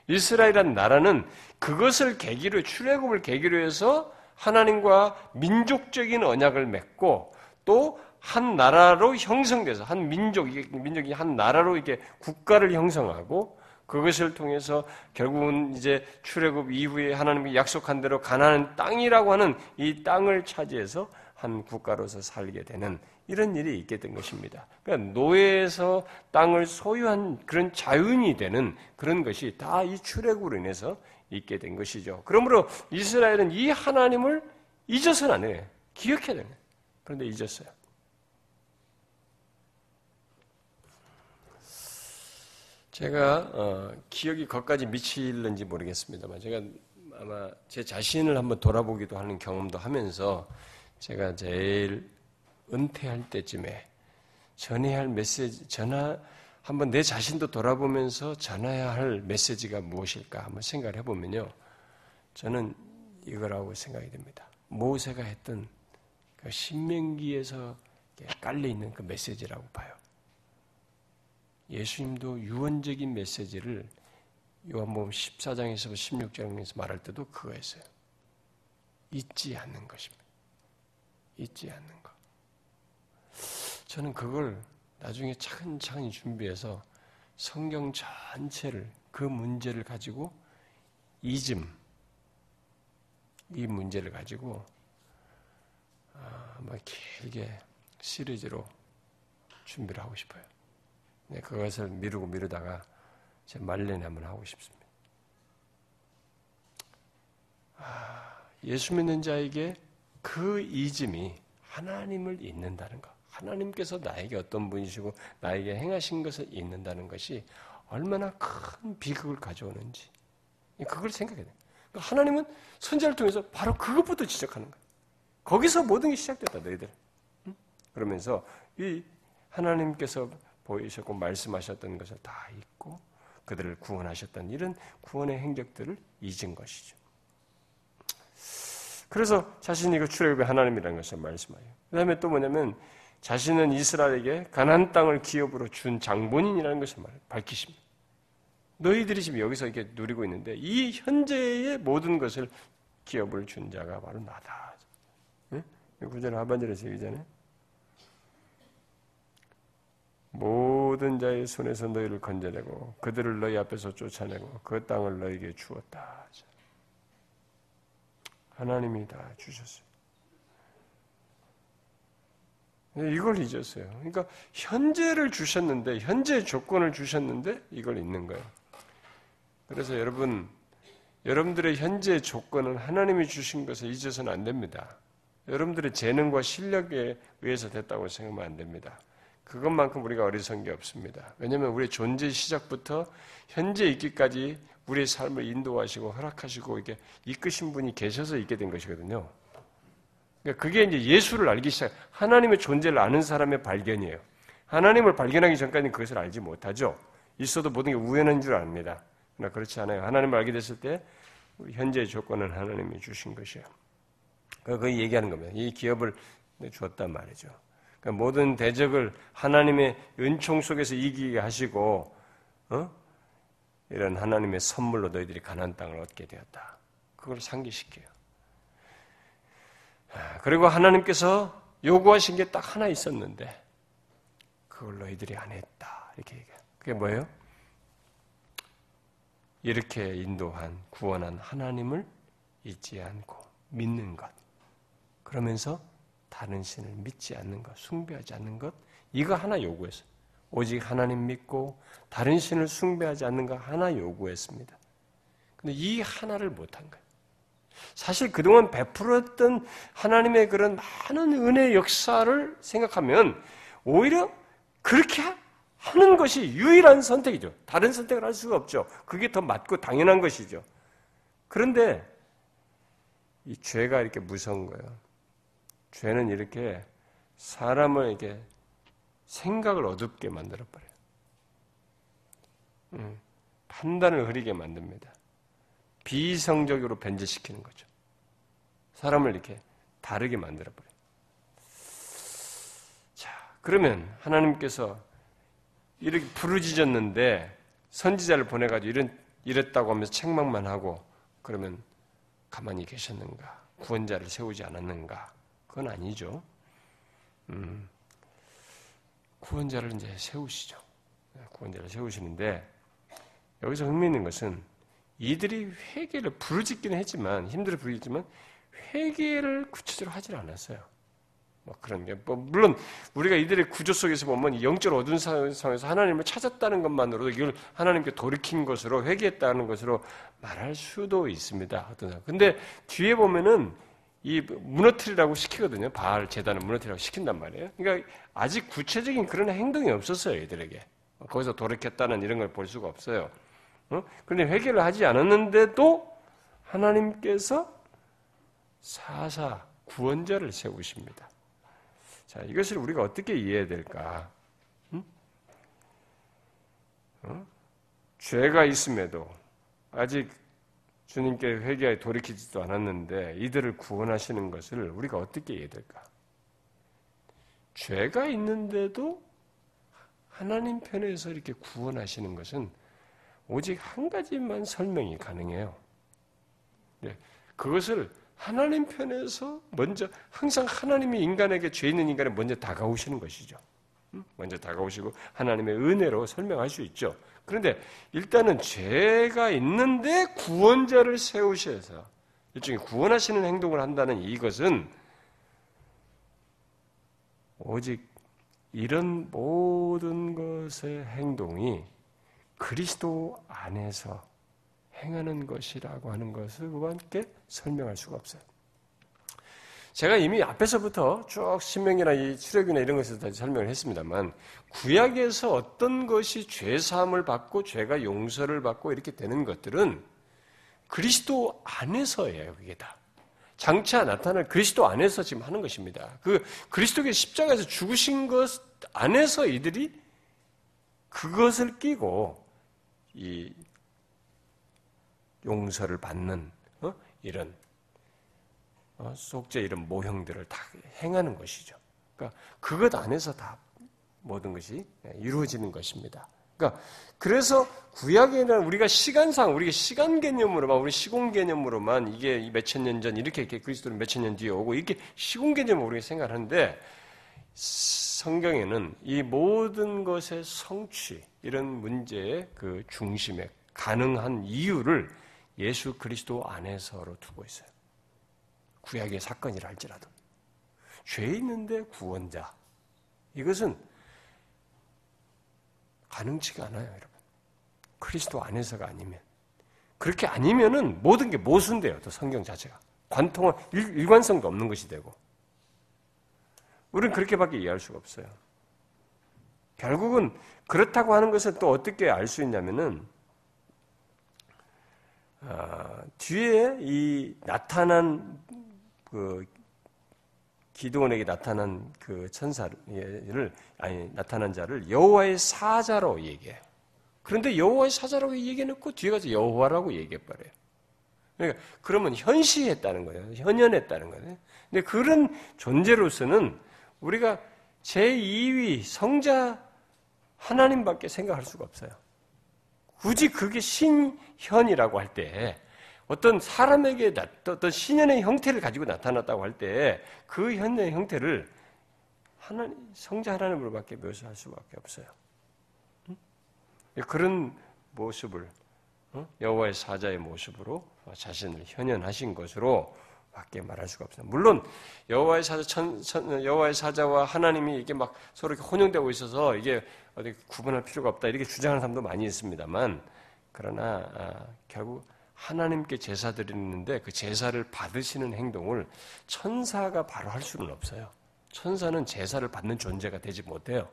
이스라엘이란 나라는 그것을 계기로 출애굽을 계기로 해서 하나님과 민족적인 언약을 맺고 또 한 나라로 형성돼서 한 민족 민족이 한 나라로 이게 국가를 형성하고 그것을 통해서 결국은 이제 출애굽 이후에 하나님이 약속한 대로 가나안 땅이라고 하는 이 땅을 차지해서 한 국가로서 살게 되는 이런 일이 있게 된 것입니다. 그러니까 노예에서 땅을 소유한 그런 자윤이 되는 그런 것이 다 이 출애굽으로 인해서 있게 된 것이죠. 그러므로 이스라엘은 이 하나님을 잊어서는 안 해요. 기억해야 거예요. 그런데 잊었어요. 제가 어, 기억이 거기까지 미칠는지 모르겠습니다만 제가 아마 제 자신을 한번 돌아보기도 하는 경험도 하면서 제가 제일 은퇴할 때쯤에 전해야 할 메시지, 전화, 한번 내 자신도 돌아보면서 전해야 할 메시지가 무엇일까 한번 생각을 해보면요. 저는 이거라고 생각이 됩니다. 모세가 했던 그 신명기에서 깔려있는 그 메시지라고 봐요. 예수님도 유언적인 메시지를 요한복음 14장에서 16장에서 말할 때도 그거였어요. 잊지 않는 것입니다. 잊지 않는 것. 저는 그걸 나중에 차근차근히 준비해서 성경 전체를 그 문제를 가지고 이즘 이 문제를 가지고 아마 길게 시리즈로 준비를 하고 싶어요. 네, 그것을 미루고 미루다가 제 말년에 한번 하고 싶습니다. 아, 예수 믿는 자에게 그 이즘이 하나님을 잊는다는 것. 하나님께서 나에게 어떤 분이시고 나에게 행하신 것을 잊는다는 것이 얼마나 큰 비극을 가져오는지 그걸 생각해야 돼요. 그러니까 하나님은 선자를 통해서 바로 그것부터 지적하는 거예요. 거기서 모든 게 시작됐다 너희들. 그러면서 이 하나님께서 보이셨고 말씀하셨던 것을 다 잊고 그들을 구원하셨던 이런 구원의 행적들을 잊은 것이죠. 그래서 자신이 그 출애굽의 하나님이라는 것을 말씀하요. 그 다음에 또 뭐냐면 자신은 이스라엘에게 가나안 땅을 기업으로 준 장본인이라는 것을 밝히십니다. 너희들이 지금 여기서 이렇게 누리고 있는데 이 현재의 모든 것을 기업을 준 자가 바로 나다. 응? 구절 하반절에서 얘기 전에 모든 자의 손에서 너희를 건져내고 그들을 너희 앞에서 쫓아내고 그 땅을 너희에게 주었다. 하나님이 다 주셨어요. 이걸 잊었어요. 그러니까 현재를 주셨는데 현재 조건을 주셨는데 이걸 잊는 거예요. 그래서 여러분 여러분들의 현재 조건은 하나님이 주신 것을 잊어서는 안 됩니다. 여러분들의 재능과 실력에 의해서 됐다고 생각하면 안 됩니다. 그것만큼 우리가 어리석은 게 없습니다. 왜냐하면 우리의 존재 시작부터 현재 있기까지 우리의 삶을 인도하시고 허락하시고 이게 이끄신 분이 계셔서 있게 된 것이거든요. 그러니까 그게 이제 예수를 알기 시작, 하나님의 존재를 아는 사람의 발견이에요. 하나님을 발견하기 전까지는 그것을 알지 못하죠. 있어도 모든 게 우연한 줄 압니다. 그러나 그렇지 않아요. 하나님을 알게 됐을 때 현재의 조건은 하나님이 주신 것이에요. 그 얘기하는 겁니다. 이 기업을 주었단 말이죠. 그러니까 모든 대적을 하나님의 은총 속에서 이기게 하시고 어? 이런 하나님의 선물로 너희들이 가난 땅을 얻게 되었다. 그걸 상기시켜요. 아, 그리고 하나님께서 요구하신 게 딱 하나 있었는데 그걸 너희들이 안 했다. 이렇게 얘기해요. 그게 뭐예요? 이렇게 인도한 구원한 하나님을 잊지 않고 믿는 것. 그러면서 다른 신을 믿지 않는 것, 숭배하지 않는 것, 이거 하나 요구했어요. 오직 하나님 믿고 다른 신을 숭배하지 않는 것 하나 요구했습니다. 근데 이 하나를 못한 거예요. 사실 그동안 베풀었던 하나님의 그런 많은 은혜 역사를 생각하면 오히려 그렇게 하는 것이 유일한 선택이죠. 다른 선택을 할 수가 없죠. 그게 더 맞고 당연한 것이죠. 그런데 이 죄가 이렇게 무서운 거예요. 죄는 이렇게 사람을 이렇게 생각을 어둡게 만들어버려요. 음, 판단을 흐리게 만듭니다. 비성적으로 변제시키는 거죠. 사람을 이렇게 다르게 만들어버려요. 자, 그러면 하나님께서 이렇게 부르짖었는데 선지자를 보내가지고 이런, 이랬다고 하면서 책망만 하고 그러면 가만히 계셨는가? 구원자를 세우지 않았는가? 그건 아니죠. 음, 구원자를 이제 세우시죠. 구원자를 세우시는데 여기서 흥미있는 것은 이들이 회개를 부르짖기는 했지만 힘들어 부르짖지만 회개를 구체적으로 하질 않았어요. 뭐 그런 게, 뭐 물론 우리가 이들의 구조 속에서 보면 영적 어두운 상황에서 하나님을 찾았다는 것만으로도 이걸 하나님께 돌이킨 것으로 회개했다는 것으로 말할 수도 있습니다. 근데 뒤에 보면은 이 무너뜨리라고 시키거든요. 바알 재단을 무너뜨리라고 시킨단 말이에요. 그러니까 아직 구체적인 그런 행동이 없었어요, 이들에게. 거기서 돌이켰다는 이런 걸 볼 수가 없어요. 어? 그런데 회개를 하지 않았는데도 하나님께서 사사 구원자를 세우십니다. 자, 이것을 우리가 어떻게 이해해야 될까? 응? 어? 죄가 있음에도 아직 주님께 회개에 돌이키지도 않았는데 이들을 구원하시는 것을 우리가 어떻게 이해해야 될까? 죄가 있는데도 하나님 편에서 이렇게 구원하시는 것은 오직 한 가지만 설명이 가능해요. 네, 그것을 하나님 편에서 먼저 항상 하나님이 인간에게 죄 있는 인간에 먼저 다가오시는 것이죠. 먼저 다가오시고 하나님의 은혜로 설명할 수 있죠. 그런데 일단은 죄가 있는데 구원자를 세우셔서 일종의 구원하시는 행동을 한다는 이것은 오직 이런 모든 것의 행동이 그리스도 안에서 행하는 것이라고 하는 것을 그밖에 설명할 수가 없어요. 제가 이미 앞에서부터 쭉 신명이나 이 출애굽이나 이런 것에서 다 설명을 했습니다만 구약에서 어떤 것이 죄 사함을 받고 죄가 용서를 받고 이렇게 되는 것들은 그리스도 안에서예요, 그게 다. 장차 나타날 그리스도 안에서 지금 하는 것입니다. 그 그리스도의 십자가에서 죽으신 것 안에서 이들이 그것을 끼고 이 용서를 받는 어? 이런 어? 속죄 이런 모형들을 다 행하는 것이죠. 그러니까 그것 안에서 다 모든 것이 이루어지는 것입니다. 그러니까 그래서 구약에는 우리가 시간상 우리가 시간 개념으로만 우리 시공 개념으로만 이게 몇 천 년 전 이렇게 이렇게 그리스도는 몇 천 년 뒤에 오고 이렇게 시공 개념으로 우리가 생각하는데 성경에는 이 모든 것의 성취 이런 문제의 그 중심에 가능한 이유를 예수 그리스도 안에서로 두고 있어요. 구약의 사건이라 할지라도 죄 있는데 구원자 이것은 가능치가 않아요, 여러분. 그리스도 안에서가 아니면. 그렇게 아니면은 모든 게 모순돼요, 또 성경 자체가. 관통은 일, 관성도 없는 것이 되고. 우리는 그렇게밖에 이해할 수가 없어요. 결국은 그렇다고 하는 것을 또 어떻게 알 수 있냐면은, 아, 뒤에 이 나타난 그 기도원에게 나타난 그 천사를 아니 나타난 자를 여호와의 사자로 얘기해요. 그런데 여호와의 사자라고 얘기해놓고 뒤에 가서 여호와라고 얘기해버려요. 그러니까 그러면 현시했다는 거예요. 현현했다는 거예요. 근데 그런 존재로서는 우리가 제2위 성자 하나님밖에 생각할 수가 없어요. 굳이 그게 신현이라고 할 때 어떤 사람에게 어떤 신현의 형태를 가지고 나타났다고 할 때 그 현의 형태를 하나님, 성자 하나님으로밖에 묘사할 수밖에 없어요. 그런 모습을 어? 여호와의 사자의 모습으로 자신을 현현하신 것으로 밖에 말할 수가 없어요. 물론 여호와의 사자 천, 천, 여호와의 사자와 하나님이 이게 막 서로 이렇게 혼용되고 있어서 이게 어디 구분할 필요가 없다 이렇게 주장하는 사람도 많이 있습니다만 그러나 아, 결국 하나님께 제사 드리는데 그 제사를 받으시는 행동을 천사가 바로 할 수는 없어요. 천사는 제사를 받는 존재가 되지 못해요.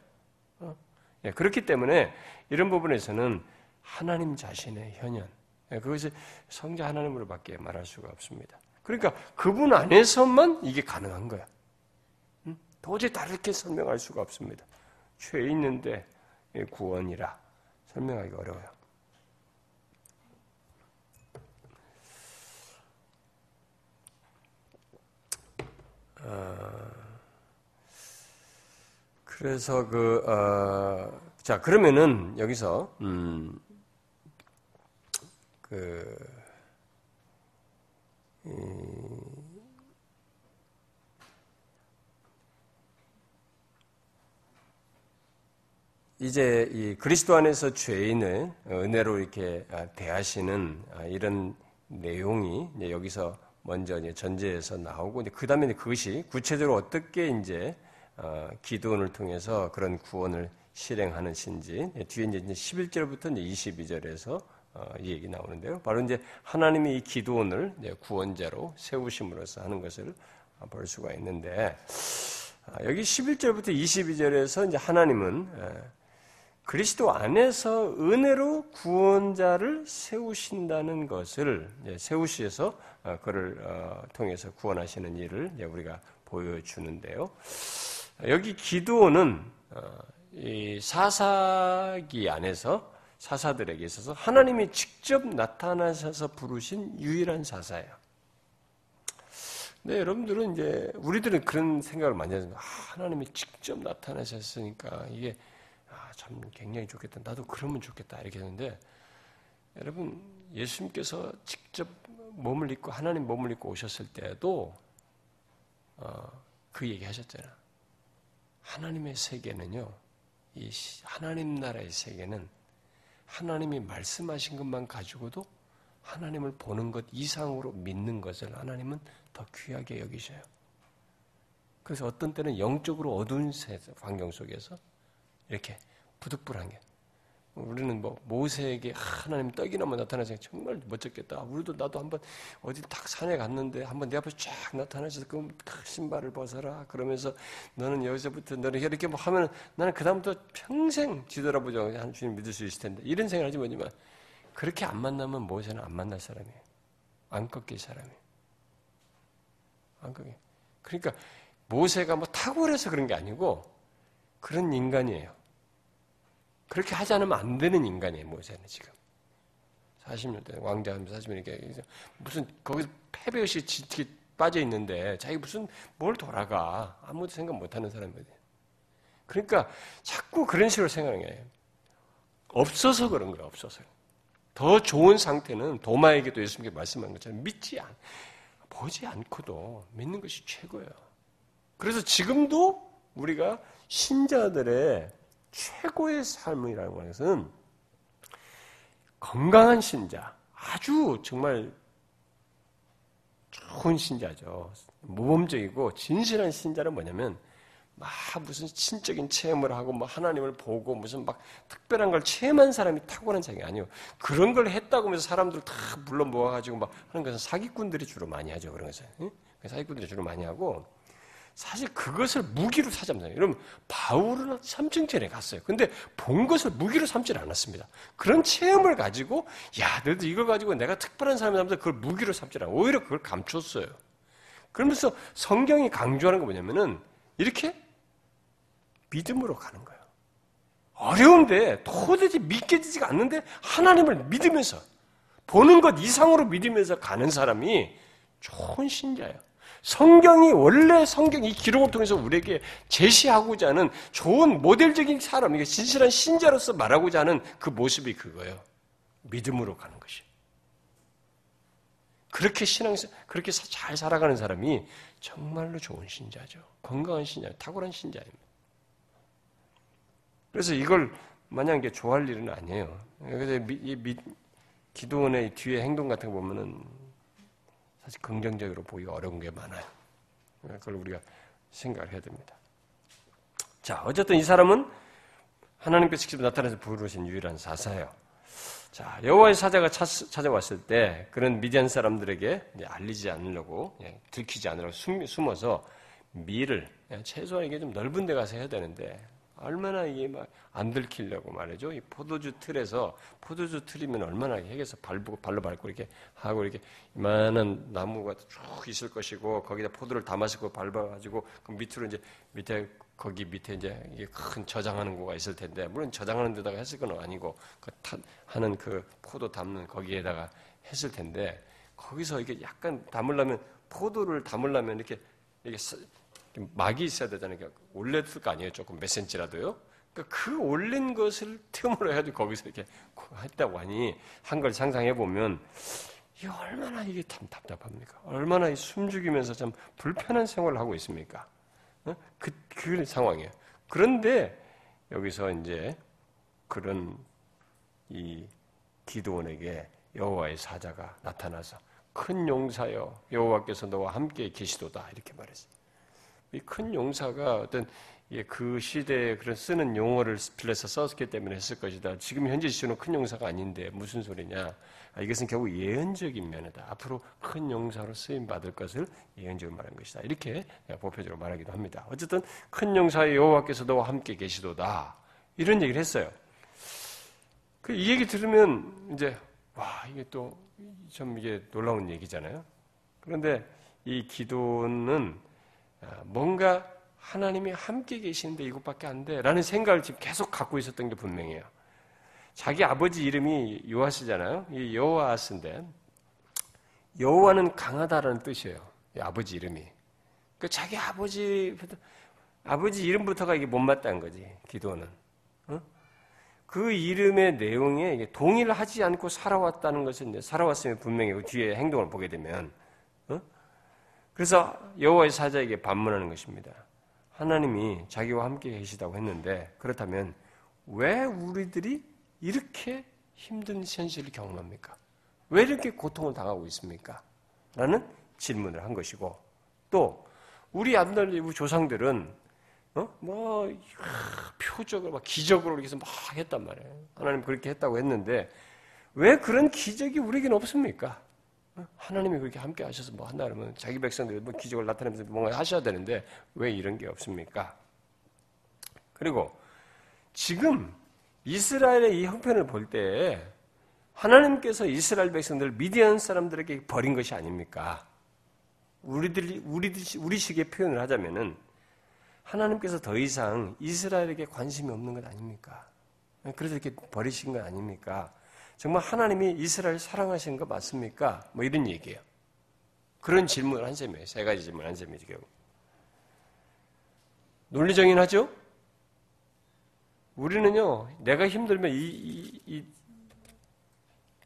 어? 예, 그렇기 때문에 이런 부분에서는 하나님 자신의 현현, 예, 그것이 성자 하나님으로밖에 말할 수가 없습니다. 그러니까 그분 안에서만 이게 가능한 거야. 음? 도저히 다르게 설명할 수가 없습니다. 죄 있는데 구원이라 설명하기 어려워요. 어, 그래서 그, 어, 자, 그러면은 여기서, 음, 그, 이제 이 그리스도 안에서 죄인을 은혜로 이렇게 대하시는 이런 내용이 여기서 먼저 전제에서 나오고 그 다음에 그것이 구체적으로 어떻게 이제 어, 기도원을 통해서 그런 구원을 실행하는 신지 뒤에 이제 11절부터 이제 22절에서 어, 이 얘기 나오는데요. 바로 이제 하나님이 이 기도원을 구원자로 세우심으로써 하는 것을 볼 수가 있는데 아, 여기 11절부터 22절에서 이제 하나님은 그리스도 안에서 은혜로 구원자를 세우신다는 것을 세우시에서 어, 그를 어, 통해서 구원하시는 일을 우리가 보여주는데요. 여기 기도는 어, 사사기 안에서 사사들에게 있어서 하나님이 직접 나타나셔서 부르신 유일한 사사예요. 네, 여러분들은 이제 우리들은 그런 생각을 많이 하죠. 아, 하나님이 직접 나타나셨으니까 이게 참 굉장히 좋겠다. 나도 그러면 좋겠다. 이렇게 했는데 여러분 예수님께서 직접 몸을 입고 하나님 몸을 입고 오셨을 때도 어, 그 얘기 하셨잖아. 하나님의 세계는요. 이 하나님 나라의 세계는 하나님이 말씀하신 것만 가지고도 하나님을 보는 것 이상으로 믿는 것을 하나님은 더 귀하게 여기셔요. 그래서 어떤 때는 영적으로 어두운 환경 속에서 이렇게 부득불한 게. 우리는 뭐 모세에게 하나님 떡이나마 나타나서 정말 멋졌겠다. 우리도 나도 한번 어디 딱 산에 갔는데 한번 내 앞에 쫙 나타나셔서 그 신발을 벗어라. 그러면서 너는 여기서부터 너는 이렇게 뭐 하면 나는 그 다음부터 평생 뒤돌아보자. 한 주님 믿을 수 있을 텐데. 이런 생각하지 뭐지만 그렇게 안 만나면 모세는 안 만날 사람이에요. 안 꺾일 사람이에요. 그게. 그러니까 모세가 뭐 탁월해서 그런 게 아니고 그런 인간이에요. 그렇게 하지 않으면 안 되는 인간이에요, 모세는 지금. 40년 대 왕자 40년 이렇게 무슨 거기서 패배의식 지게 빠져 있는데 자기 무슨 뭘 돌아가 아무도 생각 못 하는 사람이거든요. 그러니까 자꾸 그런 식으로 게 없어서 그런 거야, 없어서. 더 좋은 상태는 도마에게도 예수님께 말씀한 것처럼 믿지 않, 보지 않고도 믿는 것이 최고예요. 그래서 지금도 우리가 신자들의 최고의 삶이라는 것은 건강한 신자, 아주 정말 좋은 신자죠. 모범적이고 진실한 신자는 뭐냐면 막 무슨 신적인 체험을 하고 뭐 하나님을 보고 무슨 막 특별한 걸 체험한 사람이 탁월한 자가 아니에요. 그런 걸 했다고 하면서 사람들 다 불러 모아가지고 막 하는 것은 사기꾼들이 주로 많이 하죠. 그런 것은. 응? 사기꾼들이 주로 많이 하고 사실 그것을 무기로 삼잖아요. 여러분 바울은 3층 전에 갔어요. 근데 본 것을 무기로 삼지 않았습니다. 그런 체험을 가지고 야 너도 이걸 가지고 내가 특별한 사람이라면서 그걸 무기로 삼지 않아. 오히려 그걸 감췄어요. 그러면서 성경이 강조하는 거 뭐냐면은 이렇게 믿음으로 가는 거예요. 어려운데 도대체 믿겨지지가 않는데 하나님을 믿으면서 보는 것 이상으로 믿으면서 가는 사람이 좋은 신자예요. 성경이 원래 성경 이 기록을 통해서 우리에게 제시하고자 하는 좋은 모델적인 사람, 진실한 신자로서 말하고자 하는 그 모습이 그거예요. 믿음으로 가는 것이. 그렇게 신앙, 그렇게 잘 살아가는 사람이 정말로 좋은 신자죠. 건강한 신자, 탁월한 신자입니다. 그래서 이걸 마냥 이게 좋아할 일은 아니에요. 그래서 이 미, 기도원의 뒤에 행동 같은 거 보면은 사실 긍정적으로 보기가 어려운 게 많아요. 그걸 우리가 생각을 해야 됩니다. 자, 어쨌든 이 사람은 하나님께서 직접 나타나서 부르신 유일한 사사예요. 자, 여호와의 사자가 찾아왔을 때 그런 미디안 사람들에게 알리지 않으려고 예, 들키지 않으려고 숨어서 밀을 예, 최소한 이게 좀 넓은 데 가서 해야 되는데 얼마나 이게 막 안 들키려고 말이죠. 이 포도주 틀에서 포도주 틀이면 얼마나 핵에서 발고 발로 밟고 이렇게 하고 이렇게 이만한 나무가 쭉 있을 것이고 거기다 포도를 담아서 밟아가지고 그 밑으로 이제 밑에 거기 밑에 이제 큰 저장하는 거가 있을 텐데 물론 저장하는 데다가 했을 건 아니고 그 하는 그 포도 담는 거기에다가 했을 텐데 거기서 이게 약간 담으려면 포도를 담으려면 이렇게 이렇게 막이 있어야 되잖아요. 그러니까 올렸을 거 아니에요. 조금 몇 센치라도요. 그러니까 그 올린 것을 틈으로 해가지고 거기서 이렇게 했다고 하니 한 걸 상상해 보면 이 얼마나 이게 참 답답합니까? 얼마나 숨죽이면서 참 불편한 생활을 하고 있습니까? 어? 그, 그 상황이에요. 그런데 여기서 이제 그런 이 기도원에게 여호와의 사자가 나타나서 큰 용사여 여호와께서 너와 함께 계시도다 이렇게 말했어요. 이 큰 용사가 어떤 그 시대에 그런 쓰는 용어를 빌려서 썼기 때문에 했을 것이다. 지금 현재 시대는 큰 용사가 아닌데 무슨 소리냐? 아, 이것은 결국 예언적인 면이다. 앞으로 큰 용사로 쓰임 받을 것을 예언적으로 말한 것이다. 이렇게 보편적으로 말하기도 합니다. 어쨌든 큰 용사의 여호와께서 도 함께 계시도다. 이런 얘기를 했어요. 그 이 얘기 들으면 이제 와 이게 또좀 이게 놀라운 얘기잖아요. 그런데 이 기도는 아, 뭔가 하나님이 함께 계시는데 이것밖에 안 돼. 라는 생각을 지금 계속 갖고 있었던 게 분명해요. 자기 아버지 이름이 요아스잖아요. 이 여호아스인데 여호와는 강하다라는 뜻이에요. 아버지 이름이. 그 자기 아버지 아버지 이름부터가 이게 못맞다는 거지. 기도는. 어? 그 이름의 내용에 동일하지 않고 살아왔다는 것은 살아왔으면 분명히 그 뒤에 행동을 보게 되면 그래서 여호와의 사자에게 반문하는 것입니다. 하나님이 자기와 함께 계시다고 했는데 그렇다면 왜 우리들이 이렇게 힘든 현실을 경험합니까? 왜 이렇게 고통을 당하고 있습니까? 라는 질문을 한 것이고 또 우리 앞날 조상들은 어? 뭐 표적으로 막 기적으로 이렇게 막 했단 말이에요. 하나님 그렇게 했다고 했는데 왜 그런 기적이 우리에게는 없습니까? 하나님이 그렇게 함께 하셔서 뭐 한다 그러면 자기 백성들이 뭐 기적을 나타내면서 뭔가 하셔야 되는데 왜 이런 게 없습니까? 그리고 지금 이스라엘의 이 형편을 볼 때 하나님께서 이스라엘 백성들을 미디안 사람들에게 버린 것이 아닙니까? 우리들이 우리 우리식의 표현을 하자면은 하나님께서 더 이상 이스라엘에게 관심이 없는 것 아닙니까? 그래서 이렇게 버리신 것 아닙니까? 정말 하나님이 이스라엘 사랑하시는 거 맞습니까? 뭐 이런 얘기예요. 그런 질문을 한 셈이에요. 세 가지 질문 한 셈이죠, 결국. 논리적인 하죠? 우리는요, 내가 힘들면 이, 이, 이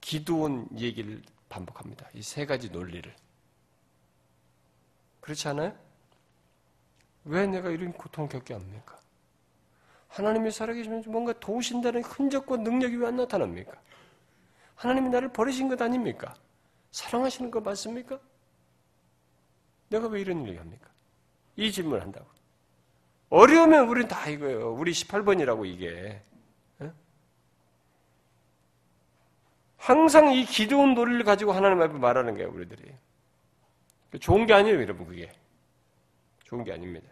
기도원 얘기를 반복합니다. 이 세 가지 논리를. 그렇지 않아요? 왜 내가 이런 고통을 겪게 합니까? 하나님이 살아계시면 뭔가 도우신다는 흔적과 능력이 왜 안 나타납니까? 하나님이 나를 버리신 것 아닙니까? 사랑하시는 거 맞습니까? 내가 왜 이런 얘기 합니까? 이 질문을 한다고. 어려우면 우린 다 이거예요. 우리 18번이라고 이게. 항상 이 기도운 논리를 가지고 하나님 앞에 말하는 거예요, 우리들이. 좋은 게 아니에요, 여러분, 그게. 좋은 게 아닙니다.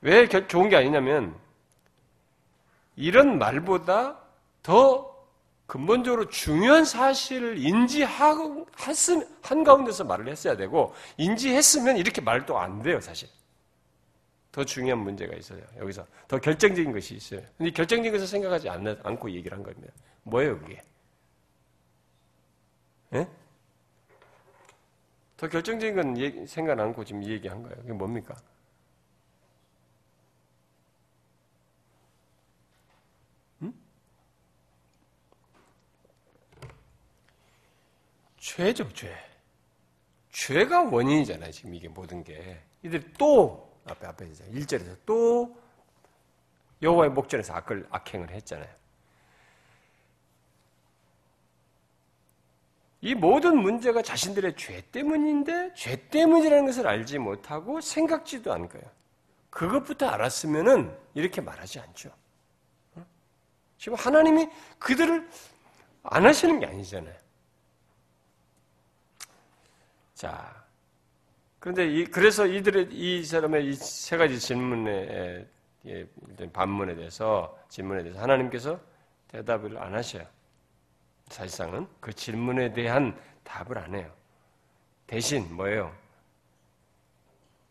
왜 좋은 게 아니냐면, 이런 말보다 더 근본적으로 중요한 사실을 인지하고 한 가운데서 말을 했어야 되고 인지했으면 이렇게 말도 안 돼요, 사실. 더 중요한 문제가 있어요. 여기서 더 결정적인 것이 있어요. 근데 결정적인 것을 생각하지 않 고 얘기를 한 겁니다. 뭐예요, 그게? 예? 더 결정적인 건 생각 않고 지금 얘기한 거예요. 그게 뭡니까? 죄죠, 죄. 죄가 원인이잖아요, 지금 이게 모든 게. 이들 또, 앞에, 앞에 이제 1절에서 또 여호와의 목전에서 악을, 악행을 했잖아요. 이 모든 문제가 자신들의 죄 때문인데, 죄 때문이라는 것을 알지 못하고 생각지도 않은 거예요. 그것부터 알았으면은 이렇게 말하지 않죠. 지금 하나님이 그들을 안 하시는 게 아니잖아요. 자, 그런데 이, 그래서 이들의 이 사람의 이 세 가지 질문에 예, 반문에 대해서 질문에 대해서 하나님께서 대답을 안 하셔요. 사실상은 그 질문에 대한 답을 안 해요. 대신 뭐예요?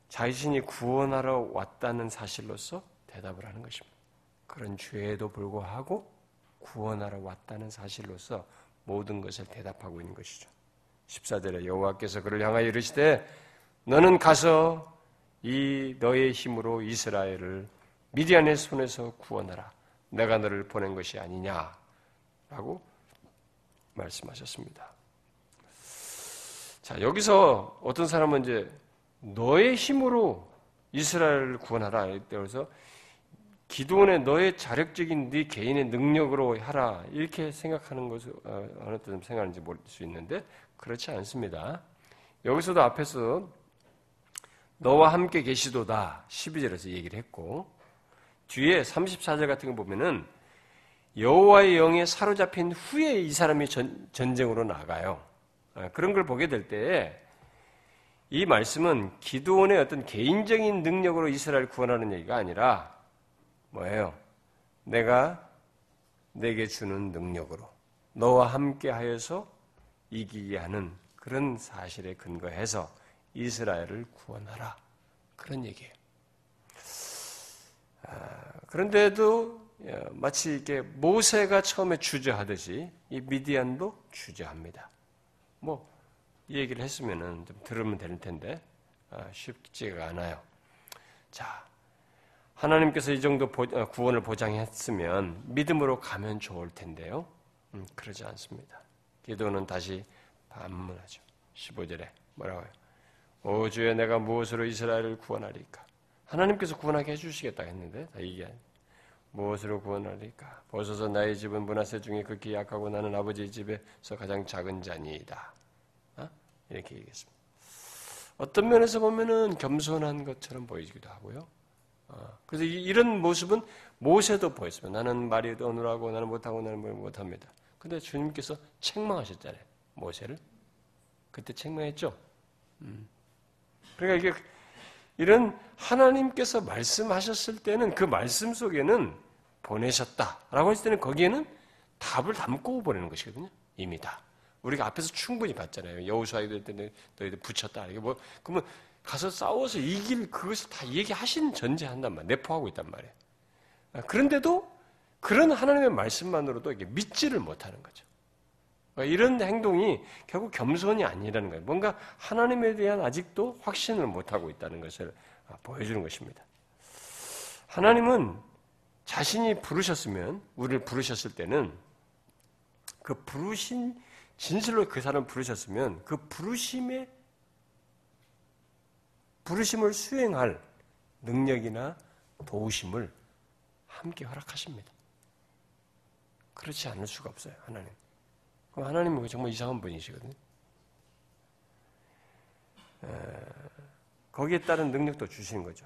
자신이 구원하러 왔다는 사실로서 대답을 하는 것입니다. 그런 죄에도 불구하고 구원하러 왔다는 사실로서 모든 것을 대답하고 있는 것이죠. 14절에 여호와께서 그를 향하여 이르시되 너는 가서 이 너의 힘으로 이스라엘을 미디안의 손에서 구원하라. 내가 너를 보낸 것이 아니냐 라고 말씀하셨습니다. 자, 여기서 어떤 사람은 이제 너의 힘으로 이스라엘을 구원하라. 그래서 기도원의 너의 자력적인 네 개인의 능력으로 하라. 이렇게 생각하는 것을 어, 어느 때좀 생각하는지 모를 수 있는데 그렇지 않습니다. 여기서도 앞에서 너와 함께 계시도다 12절에서 얘기를 했고 뒤에 34절 같은 거 보면은 여호와의 영에 사로잡힌 후에 이 사람이 전, 전쟁으로 나가요. 아, 그런 걸 보게 될 때 이 말씀은 기도원의 어떤 개인적인 능력으로 이스라엘 구원하는 얘기가 아니라 뭐예요? 내가 내게 주는 능력으로 너와 함께 하여서 이기게 하는 그런 사실에 근거해서 이스라엘을 구원하라. 그런 얘기예요. 아, 그런데도 어, 마치 이게 모세가 처음에 주저하듯이 이 미디안도 주저합니다. 뭐, 이 얘기를 했으면은 좀 들으면 될 텐데, 아, 쉽지가 않아요. 자, 하나님께서 이 정도 어, 구원을 보장했으면 믿음으로 가면 좋을 텐데요. 음, 그러지 않습니다. 기도는 다시 반문하죠. 15절에 뭐라고요? 오 주여 내가 무엇으로 이스라엘을 구원하리까? 하나님께서 구원하게 해주시겠다 했는데 다 이게 무엇으로 구원하리까? 보소서 나의 집은 문화세 중에 극히 약하고 나는 아버지 집에서 가장 작은 자니이다. 어? 이렇게 얘기했습니다. 어떤 면에서 보면은 겸손한 것처럼 보이기도 하고요. 어, 그래서 이 런 모습은 모세도 보였습니다. 나는 말이 어느라고 나는 못하고 나는 못합니다. 근데 주님께서 책망하셨잖아요. 모세를. 그때 책망했죠. 음. 그러니까 이게 이런 하나님께서 말씀하셨을 때는 그 말씀 속에는 보내셨다라고 했을 때는 거기에는 답을 담고 보내는 것이거든요. 이미 다. 우리가 앞에서 충분히 봤잖아요. 여호수아에게 너희들 붙였다. 이게 뭐 그러면 가서 싸워서 이길 그것을 다 얘기하신 전제한단 말이에요. 내포하고 있단 말이에요. 아, 그런데도 그런 하나님의 말씀만으로도 이게 믿지를 못하는 거죠. 그러니까 이런 행동이 결국 겸손이 아니라는 거예요. 뭔가 하나님에 대한 아직도 확신을 못하고 있다는 것을 아, 보여주는 것입니다. 하나님은 자신이 부르셨으면, 우리를 부르셨을 때는 그 부르신, 진실로 그 사람을 부르셨으면 그 부르심의, 부르심을 수행할 능력이나 도우심을 함께 허락하십니다. 그렇지 않을 수가 없어요, 하나님. 그럼 하나님은 정말 이상한 분이시거든요. 거기에 따른 능력도 주시는 거죠.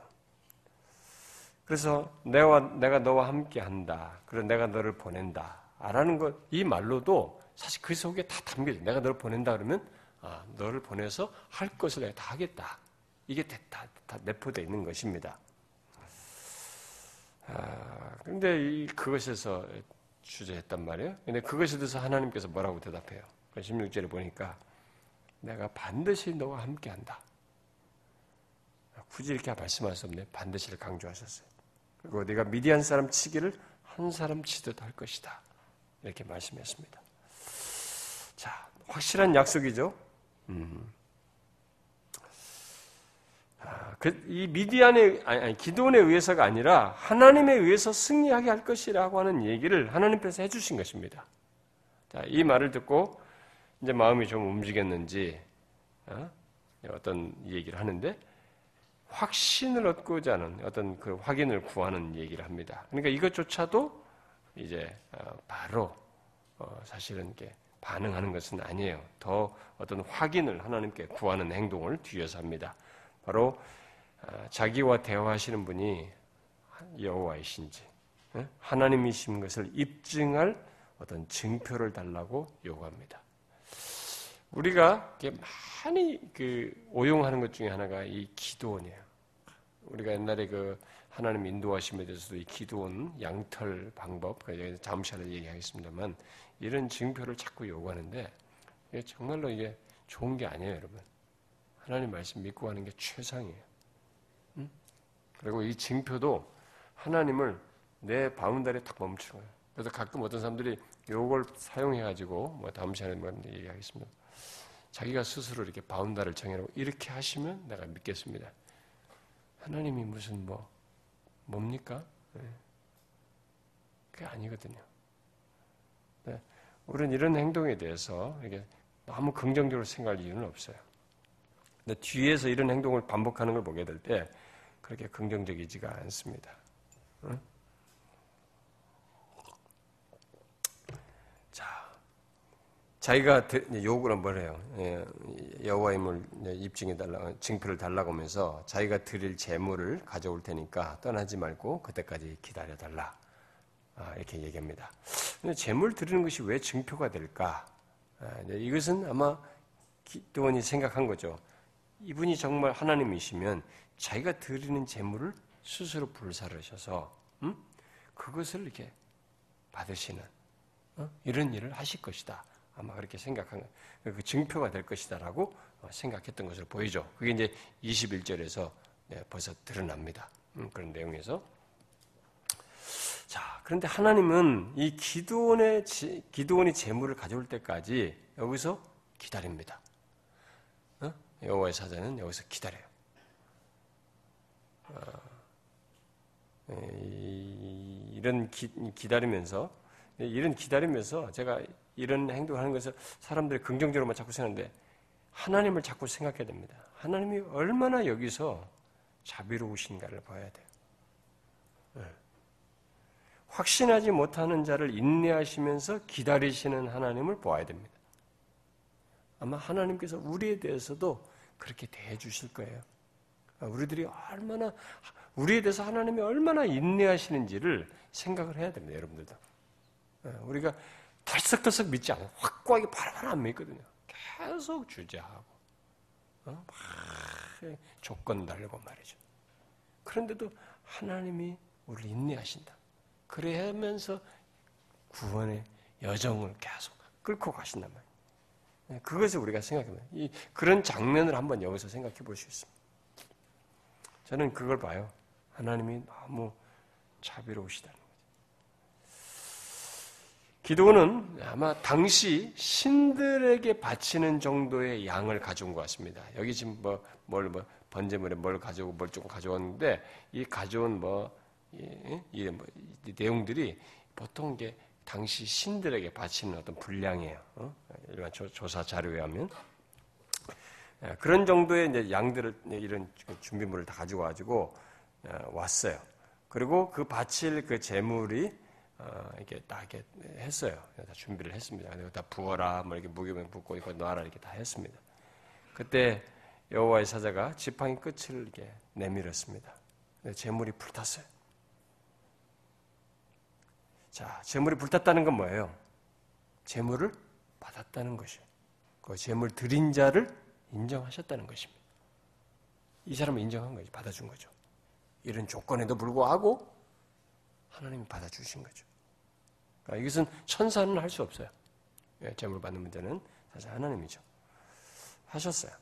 그래서 내가, 내가 너와 함께 한다. 그리고 내가 너를 보낸다. 라는 것, 이 말로도 사실 그 속에 다 담겨져. 내가 너를 보낸다 그러면, 아, 너를 보내서 할 것을 내가 다 하겠다. 이게 다, 다 내포되어 있는 것입니다. 아, 근데 이, 그것에서 주제했단 말이에요. 근데 그것에 대해서 하나님께서 뭐라고 대답해요? 16절에 보니까 내가 반드시 너와 함께 한다. 굳이 이렇게 말씀할 수 없네. 반드시를 강조하셨어요. 그리고 네가 미디안 사람 치기를 한 사람 치듯 할 것이다. 이렇게 말씀했습니다. 자, 확실한 약속이죠. 음. 아, 그, 이 미디안의 아니, 기도원에 의해서가 아니라 하나님에 의해서 승리하게 할 것이라고 하는 얘기를 하나님께서 해주신 것입니다. 자, 이 말을 듣고 이제 마음이 좀 움직였는지 어? 떤 얘기를 하는데 확신을 얻고자 하는 어떤 그 확인을 구하는 얘기를 합니다. 그러니까 이것조차도 이제 어, 바로 어, 사실은 이게 반응하는 것은 아니에요. 더 어떤 확인을 하나님께 구하는 행동을 뒤에서 합니다. 바로 어, 자기와 대화하시는 분이 여호와이신지 하나님이신 것을 입증할 어떤 증표를 달라고 요구합니다. 우리가 많이 그 오용하는 것 중에 하나가 이 기도원이에요. 우리가 옛날에 그 하나님 인도하심에 대해서도 이 기도원 양털 방법, 그 잠시 후에 얘기하겠습니다만 이런 증표를 자꾸 요구하는데 정말로 이게 좋은 게 아니에요, 여러분. 하나님 말씀 믿고 하는 게 최상이에요. 응? 그리고 이 증표도 하나님을 내 바운다리에 딱 멈추는 거예요. 그래서 가끔 어떤 사람들이 요걸 사용해가지고 뭐 다음 시간에 뭐 얘기하겠습니다. 자기가 스스로 이렇게 바운다를 정해놓고 이렇게 하시면 내가 믿겠습니다. 하나님이 무슨 뭐 뭡니까? 네. 그게 아니거든요. 네. 우리는 이런 행동에 대해서 이게 너무 긍정적으로 생각할 이유는 없어요. 근데 뒤에서 이런 행동을 반복하는 걸 보게 될 때 그렇게 긍정적이지가 않습니다. 응? 자기가 요구를 해요. 예, 여호와임을 입증해 달라, 증표를 달라고 하면서 자기가 드릴 재물을 가져올 테니까 떠나지 말고 그때까지 기다려 달라. 아, 이렇게 얘기합니다. 근데 재물 드리는 것이 왜 증표가 될까? 아, 이것은 아마 기도원이 생각한 거죠. 이분이 정말 하나님이시면 자기가 드리는 재물을 스스로 불사르셔서 음? 그것을 이렇게 받으시는 어? 이런 일을 하실 것이다. 아마 그렇게 생각한 그 증표가 될 것이다라고 생각했던 것으로 보이죠. 그게 이제 21절에서 벌써 드러납니다. 음, 그런 내용에서. 자, 그런데 하나님은 이 기도원의, 기도원이 재물을 가져올 때까지 여기서 기다립니다. 어? 여호와의 사자는 여기서 기다려요. 어, 이런 기, 기다리면서 이런 기다리면서 제가 이런 행동을 하는 것을 사람들이 긍정적으로만 자꾸 생각하는데 하나님을 자꾸 생각해야 됩니다. 하나님이 얼마나 여기서 자비로우신가를 봐야 돼요. 네. 확신하지 못하는 자를 인내하시면서 기다리시는 하나님을 보아야 됩니다. 아마 하나님께서 우리에 대해서도 그렇게 대해 주실 거예요. 우리들이 얼마나 우리에 대해서 하나님이 얼마나 인내하시는지를 생각을 해야 됩니다, 여러분들도. 네, 우리가 덜썩덜썩 믿지 않아요. 확고하게 바로바로 안 믿거든요. 계속 주저하고, 어? 막 조건 달고 말이죠. 그런데도 하나님이 우리를 인내하신다. 그래 하면서 구원의 여정을 계속 끌고 가신단 말이에요. 네, 그것을 우리가 생각해보면 이 그런 장면을 한번 여기서 생각해 볼 수 있습니다. 저는 그걸 봐요. 하나님이 너무 자비로우시다는 거죠. 기도는 아마 당시 신들에게 바치는 정도의 양을 가져온 것 같습니다. 여기 지금 뭐, 뭘, 뭐, 번제물에 뭘 가져오고 뭘 조금 가져왔는데, 이 가져온 뭐, 이, 이, 뭐, 이 내용들이 보통 이게 당시 신들에게 바치는 어떤 분량이에요. 어? 일반 조, 사 자료에 하면. 예, 그런 정도의 이제 양들을, 이런 준비물을 다 가지고 가지고 어, 왔어요. 그리고 그 바칠 그 재물이 어, 이렇게 딱 이렇게 했어요. 다 준비를 했습니다. 그리고 다 부어라, 뭐 이렇게 무게면 붓고 이거 놔라 이렇게 다 했습니다. 그때 여호와의 사자가 지팡이 끝을 이렇게 내밀었습니다. 재물이 불탔어요. 자, 재물이 불탔다는 건 뭐예요? 재물을 받았다는 것이에요. 그 재물 드린 자를 인정하셨다는 것입니다. 이 사람을 인정한 거지, 받아준 거죠. 이런 조건에도 불구하고 하나님이 받아주신 거죠. 그러니까 이것은 천사는 할 수 없어요. 예, 재물 받는 문제는 사실 하나님이죠. 하셨어요.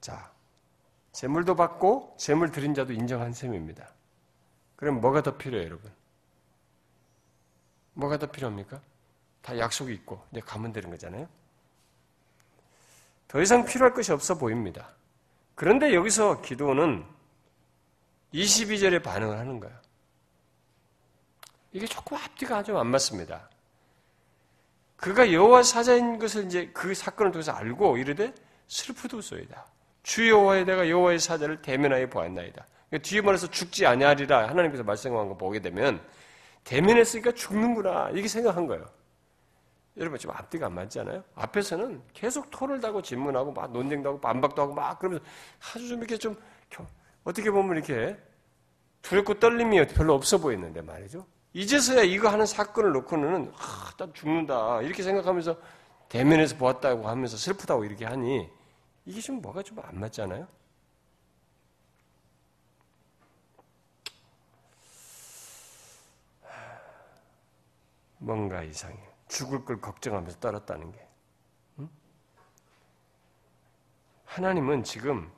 자, 재물도 받고 재물 드린 자도 인정한 셈입니다. 그럼 뭐가 더 필요해요, 여러분? 뭐가 더 필요합니까? 다 약속이 있고 이제 가면 되는 거잖아요. 더 이상 필요할 것이 없어 보입니다. 그런데 여기서 기도는 22절에 반응을 하는 거예요. 이게 조금 앞뒤가 좀 안 맞습니다. 그가 여호와 사자인 것을 이제 그 사건을 통해서 알고 이르되 슬프도소이다. 주 여호와에 내가 여호와의 사자를 대면하여 보았나이다. 그러니까 뒤에 말해서 죽지 아니하리라 하나님께서 말씀한 거 보게 되면 대면했으니까 죽는구나 이렇게 생각한 거예요. 여러분 지금 앞뒤가 안 맞잖아요. 앞에서는 계속 토를 다고 질문하고 막 논쟁도 하고 반박도 하고 막 그러면서 아주 좀 이렇게 좀 어떻게 보면 이렇게 두렵고 떨림이 별로 없어 보이는데 말이죠. 이제서야 이거 하는 사건을 놓고는 아, 딱 죽는다 이렇게 생각하면서 대면에서 보았다고 하면서 슬프다고 이렇게 하니 이게 좀 뭐가 좀 안 맞잖아요. 뭔가 이상해. 죽을 걸 걱정하면서 떨었다는 게. 응? 하나님은 지금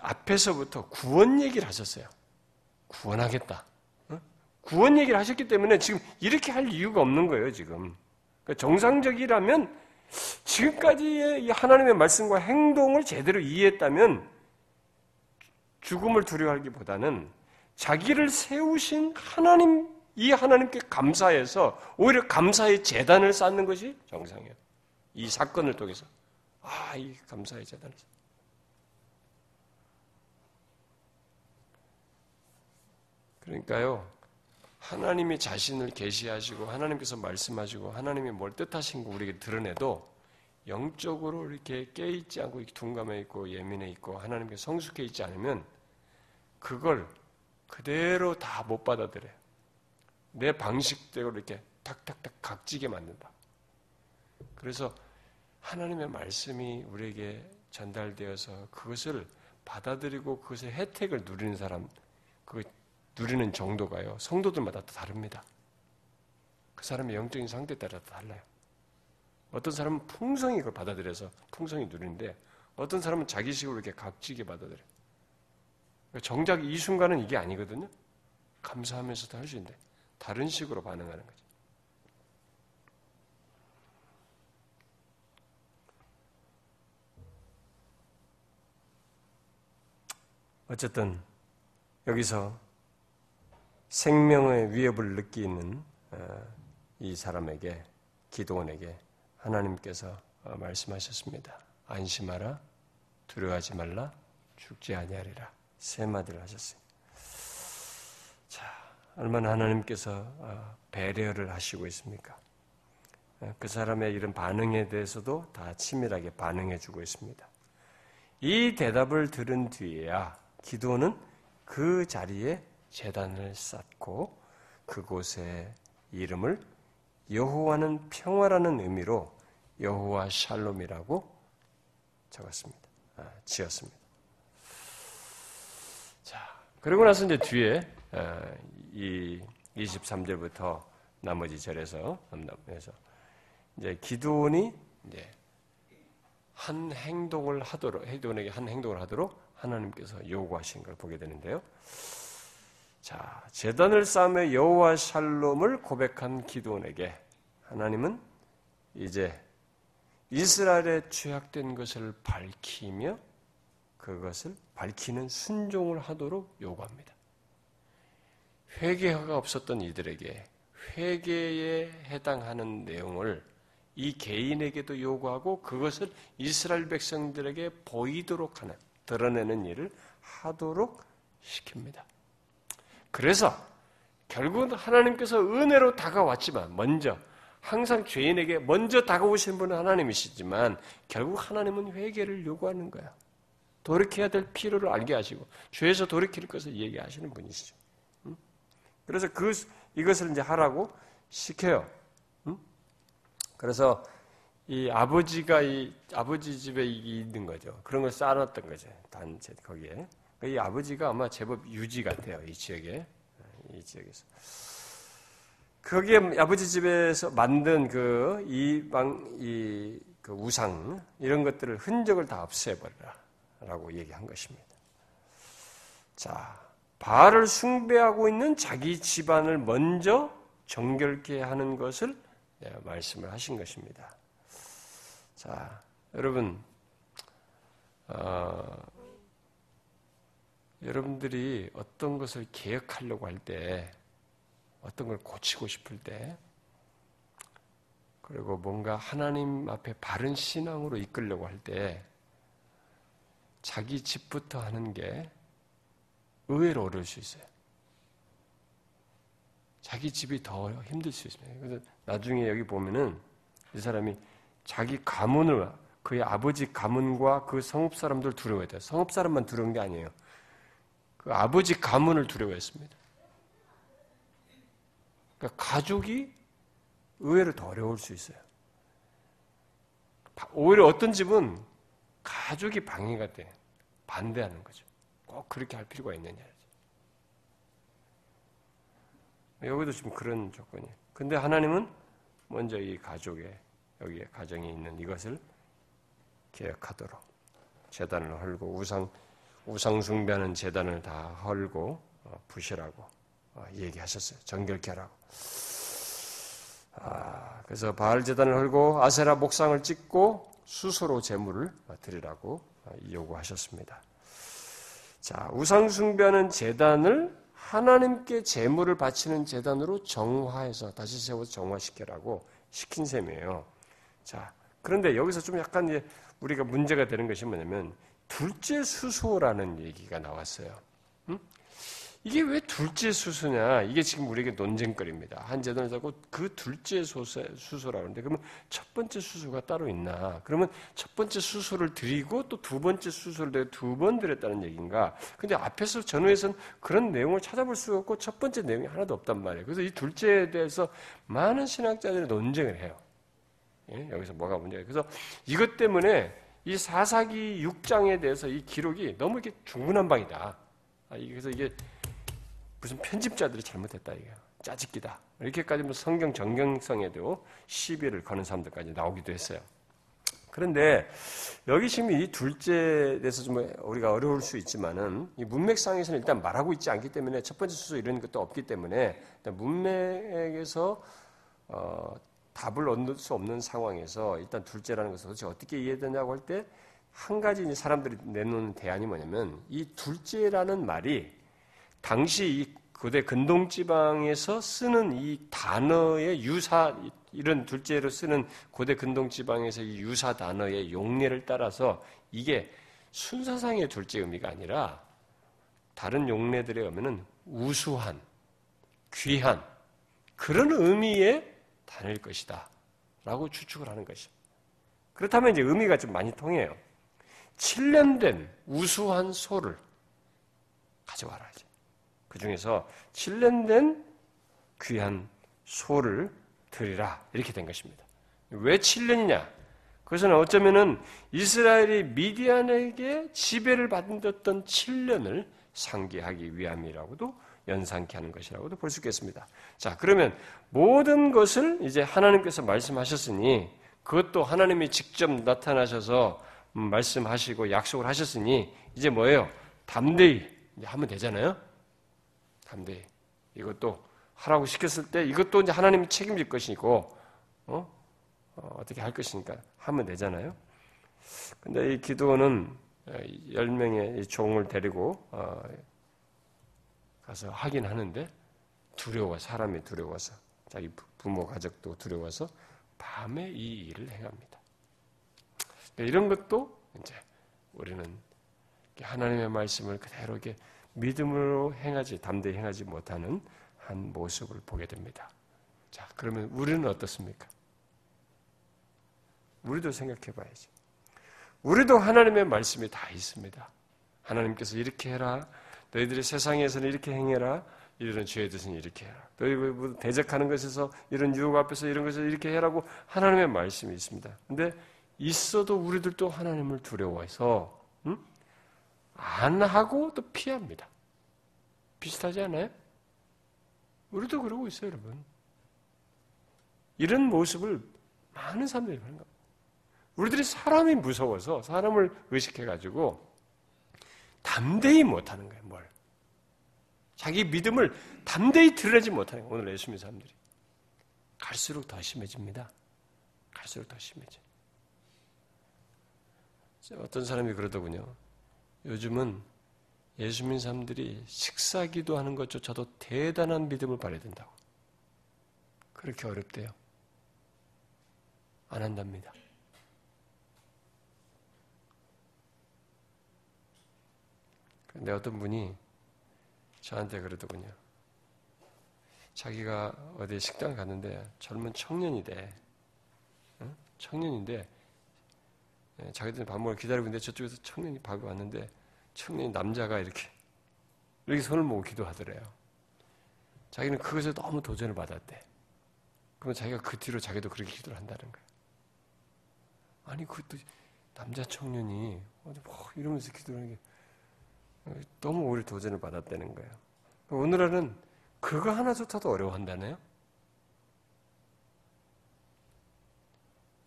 앞에서부터 구원 얘기를 하셨어요. 구원하겠다. 구원 얘기를 하셨기 때문에 지금 이렇게 할 이유가 없는 거예요, 지금. 그러니까 정상적이라면 지금까지의 하나님의 말씀과 행동을 제대로 이해했다면 죽음을 두려워하기보다는 자기를 세우신 하나님, 이 하나님께 감사해서 오히려 감사의 재단을 쌓는 것이 정상이에요. 이 사건을 통해서. 아, 이 감사의 재단을. 그러니까요, 하나님이 자신을 계시하시고 하나님께서 말씀하시고 하나님이 뭘 뜻하신 거 우리에게 드러내도 영적으로 이렇게 깨있지 않고 둔감해 있고 예민해 있고 하나님께 성숙해 있지 않으면 그걸 그대로 다 못 받아들여요. 내 방식대로 이렇게 탁탁탁 각지게 만든다. 그래서 하나님의 말씀이 우리에게 전달되어서 그것을 받아들이고 그것의 혜택을 누리는 사람, 그 누리는 정도가요, 성도들마다 다 다릅니다. 그 사람의 영적인 상태에 따라 달라요. 어떤 사람은 풍성히 그걸 받아들여서 풍성히 누리는데, 어떤 사람은 자기식으로 이렇게 각지게 받아들여요. 정작 이 순간은 이게 아니거든요. 감사하면서도 할 수 있는데, 다른 식으로 반응하는 거죠. 어쨌든, 여기서 생명의 위협을 느끼는 어, 이 사람에게 기도원에게 하나님께서 어, 말씀하셨습니다. 안심하라, 두려워하지 말라, 죽지 아니하리라 세 마디를. 자, 얼마나 하나님께서 어, 배려를 하시고 있습니까? 그 사람의 이런 반응에 대해서도 다 치밀하게 반응해 주고 있습니다. 이 대답을 들은 뒤에야 기도는 그 자리에 재단을 쌓고 그곳에 이름을 여호와는 평화라는 의미로 여호와 샬롬이라고 적었습니다. 아, 지었습니다. 자, 그리고 나서 이제 뒤에 아, 이 23절부터 나머지 절에서 남남에서 이제 기도원이 이제 한 행동을 하도록 해돈에게 한 행동을 하도록 하나님께서 요구하신 걸 보게 되는데요. 자, 재단을 쌓으며 여호와 샬롬을 고백한 기도원에게 하나님은 이제 이스라엘의 죄악된 것을 밝히며 그것을 밝히는 순종을 하도록 요구합니다. 회개가 없었던 이들에게 회개에 해당하는 내용을 이 개인에게도 요구하고 그것을 이스라엘 백성들에게 보이도록 하는 드러내는 일을 하도록 시킵니다. 그래서 결국은 하나님께서 은혜로 다가왔지만 먼저 항상 죄인에게 먼저 다가오신 분은 하나님이시지만 결국 하나님은 회개를 요구하는 거야. 돌이켜야 될 필요를 알게 하시고 죄에서 돌이킬 것을 얘기하시는 분이시죠. 그래서 그 이것을 이제 하라고 시켜요. 그래서 이 아버지가 이 아버지 집에 있는 거죠. 그런 걸 쌓아놨던 거죠. 단체 거기에. 이 아버지가 아마 제법 유지 같아요. 이 지역에 이 지역에서. 거기에 아버지 집에서 만든 그 이방 이 그 우상 이런 것들을 흔적을 다 없애버려라라고 얘기한 것입니다. 자, 바알을 숭배하고 있는 자기 집안을 먼저 정결케 하는 것을 말씀을 하신 것입니다. 자, 여러분, 어, 여러분들이 어떤 것을 개혁하려고 할 때, 어떤 걸 고치고 싶을 때, 그리고 뭔가 하나님 앞에 바른 신앙으로 이끌려고 할 때, 자기 집부터 하는 게 의외로 어려울 수 있어요. 자기 집이 더 힘들 수 있습니다. 그래서 나중에 여기 보면은 이 사람이 자기 가문을 그의 아버지 가문과 그 성읍 사람들 두려워했다. 성읍 사람만 두려운 게 아니에요. 그 아버지 가문을 두려워했습니다. 그러니까 가족이 의외로 더 어려울 수 있어요. 오히려 어떤 집은 가족이 방해가 돼. 반대하는 거죠. 꼭 그렇게 할 필요가 있느냐. 여기도 지금 그런 조건이. 근데 하나님은 먼저 이 가족에, 여기에 가정에 있는 이것을 계획하도록 재단을 헐고 우상, 우상 숭배하는 재단을 다 헐고 어, 부시라고 어, 얘기하셨어요. 정결케 하라고. 아, 그래서 바알 재단을 헐고 아세라 목상을 찍고 수소로 제물을 드리라고 어, 요구하셨습니다. 자, 우상 숭배하는 재단을 하나님께 제물을 바치는 재단으로 정화해서 다시 세워서 정화시켜라고 시킨 셈이에요. 자, 그런데 여기서 좀 약간 이제 우리가 문제가 되는 것이 뭐냐면 둘째 수소라는 얘기가 나왔어요. 응? 이게 왜 둘째 수소냐? 이게 지금 우리에게 논쟁거리입니다. 한 재단에서 그 둘째 수소, 수소라고 하는데 그러면 첫 번째 수소가 따로 있나? 그러면 첫 번째 수소를 드리고 또 두 번째 수소를 두 번 드렸다는 얘기인가? 근데 앞에서 전후에서는 그런 내용을 찾아볼 수가 없고 첫 번째 내용이 하나도 없단 말이에요. 그래서 이 둘째에 대해서 많은 신학자들이 논쟁을 해요. 예? 여기서 뭐가 문제예요? 그래서 이것 때문에 이 사사기 6장에 대해서 이 기록이 너무 이렇게 중구난방이다. 아, 그래서 이게 무슨 편집자들이 잘못했다 이게 짜집기다 이렇게까지 뭐 성경 정경성에도 시비를 거는 사람들까지 나오기도 했어요. 그런데 여기 지금 이 둘째에 대해서 좀 우리가 어려울 수 있지만은 이 문맥상에서는 일단 말하고 있지 않기 때문에 첫 번째 수소 이런 것도 없기 때문에 문맥에서 어, 답을 얻을 수 없는 상황에서 일단 둘째라는 것을 도대체 어떻게 이해되냐고 할 때 한 가지 사람들이 내놓는 대안이 뭐냐면 이 둘째라는 말이 당시 이 고대 근동 지방에서 쓰는 이 단어의 유사 이런 둘째로 쓰는 고대 근동 지방에서 이 유사 단어의 용례를 따라서 이게 순서상의 둘째 의미가 아니라 다른 용례들의 의미는 우수한, 귀한 그런 의미의 단어일 것이다. 라고 추측을 하는 것이죠. 그렇다면 이제 의미가 좀 많이 통해요. 7년 된 우수한 소를 가져와라. 이제. 그 중에서 7년 된 귀한 소를 드리라. 이렇게 된 것입니다. 왜 7년이냐? 그것은 어쩌면은 이스라엘이 미디안에게 지배를 받았던 7년을 상기하기 위함이라고도 연상케 하는 것이라고도 볼 수 있겠습니다. 자, 그러면 모든 것을 이제 하나님께서 말씀하셨으니 그것도 하나님이 직접 나타나셔서 음, 말씀하시고 약속을 하셨으니 이제 뭐예요? 담대히 하면 되잖아요. 담대히 이것도 하라고 시켰을 때 이것도 이제 하나님이 책임질 것이고 어? 어 떻게 할 것이니까 하면 되잖아요. 근데 이 기도는 열 명의 종을 데리고 어, 가서 하긴 하는데 두려워 사람이 두려워서 자기 부모 가족도 두려워서 밤에 이 일을 행합니다. 그러니까 이런 것도 이제 우리는 하나님의 말씀을 그대로 이렇게 믿음으로 행하지 담대히 행하지 못하는 한 모습을 보게 됩니다. 자, 그러면 우리는 어떻습니까? 우리도 생각해 봐야지. 우리도 하나님의 말씀이 다 있습니다. 하나님께서 이렇게 해라. 너희들이 세상에서는 이렇게 행해라. 이런 죄에 대해서는 이렇게 해라. 너희 뭐 대적하는 것에서 이런 유혹 앞에서 이런 것을 이렇게 해라고 하나님의 말씀이 있습니다. 근데 있어도 우리들도 하나님을 두려워해서 음? 안 하고 또 피합니다. 비슷하지 않아요? 우리도 그러고 있어요, 여러분. 이런 모습을 많은 사람들이 하는 겁니다. 우리들이 사람이 무서워서 사람을 의식해가지고 담대히 못하는 거예요, 뭘. 자기 믿음을 담대히 드러내지 못하는 거예요, 오늘 예수님 사람들이. 갈수록 더 심해집니다. 갈수록 더 심해져. 어떤 사람이 그러더군요. 요즘은 예수 믿는 사람들이 식사 기도하는 것조차도 대단한 믿음을 발휘야 된다고. 그렇게 어렵대요. 안 한답니다. 근데 어떤 분이 저한테 그러더군요. 자기가 어디 식당 갔는데 젊은 청년이 돼. 청년인데 예, 자기들 밥 먹을 기다리고 있는데 저쪽에서 청년이 밥이 왔는데 청년이 남자가 이렇게 이렇게 손을 모으고 기도하더래요. 자기는 그것에 너무 도전을 받았대. 그러면 자기가 그 뒤로 자기도 그렇게 기도를 한다는 거예요. 아니 그것도 남자 청년이 어디 뭐 이러면서 기도하는 게 너무 오히려 도전을 받았다는 거예요. 오늘날은 그거 하나조차도 어려워한다네요.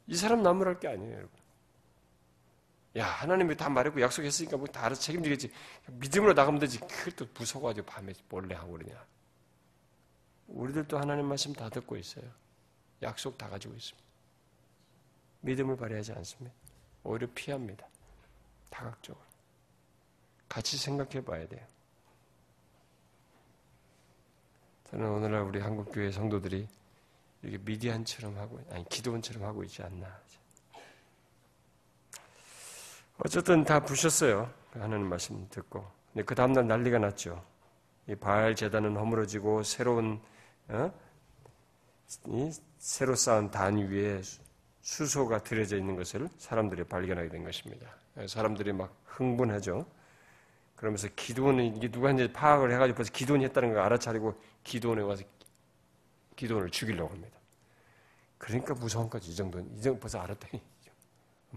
이 사람 나무랄 게 아니에요. 야, 하나님이 다 말했고 약속했으니까 뭐 다 알아서 책임지겠지. 믿음으로 나가면 되지. 그걸 또 무서워가지고 밤에 몰래 하고 그러냐. 우리들도 하나님 말씀 다 듣고 있어요. 약속 다 가지고 있습니다. 믿음을 발휘하지 않습니다. 오히려 피합니다. 다각적으로. 같이 생각해 봐야 돼요. 저는 오늘날 우리 한국교회 성도들이 이렇게 미디안처럼 하고, 아니, 기도원처럼 하고 있지 않나. 어쨌든 다 부셨어요. 하는 말씀 듣고. 근데 그 다음날 난리가 났죠. 이 바알 재단은 허물어지고 새로운 어? 이 새로 쌓은 단 위에 수소가 들여져 있는 것을 사람들이 발견하게 된 것입니다. 사람들이 막 흥분하죠. 그러면서 기도원은 이게 누가 했는지 파악을 해가지고 벌써 기도원이 했다는 걸 알아차리고 기도원에 와서 기도원을 죽이려고 합니다. 그러니까 무서운 거지 이 정도는 이 정도 벌써 알았더니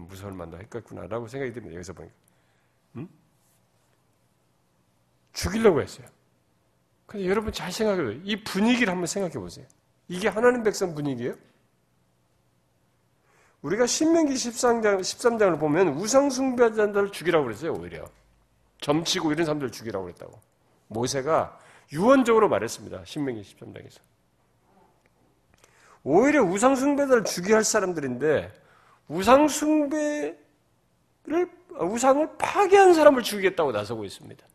무서울 만도 했겠구나라고 생각이 듭니다. 여기서 보니까. 음? 죽이려고 했어요. 근데 여러분 잘 생각해 보세요. 이 분위기를 한번 생각해 보세요. 이게 하나님 백성 분위기예요? 우리가 신명기 13장, 13장을 보면 우상숭배자들을 죽이라고 그랬어요, 오히려. 점치고 이런 사람들을 죽이라고 그랬다고. 모세가 유언적으로 말했습니다. 신명기 13장에서. 오히려 우상숭배자를 죽여야 할 사람들인데 우상 숭배를 우상을 파괴한 사람을 죽이겠다고 나서고 있습니다.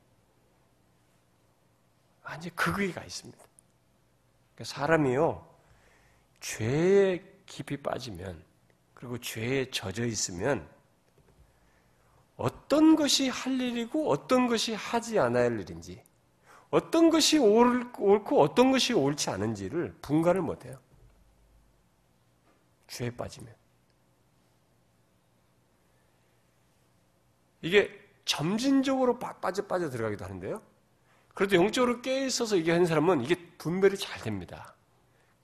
완전 극의가 있습니다. 그러니까 사람이요 죄에 깊이 빠지면 그리고 죄에 젖어 있으면 어떤 것이 할 일이고 어떤 것이 하지 않아야 할 일인지 어떤 것이 옳고 어떤 것이 옳지 않은지를 분간을 못해요. 죄에 빠지면. 이게 점진적으로 빠져 빠져 들어가기도 하는데요. 그래도 영적으로 깨 있어서 이게 하는 사람은 이게 분별이 잘 됩니다.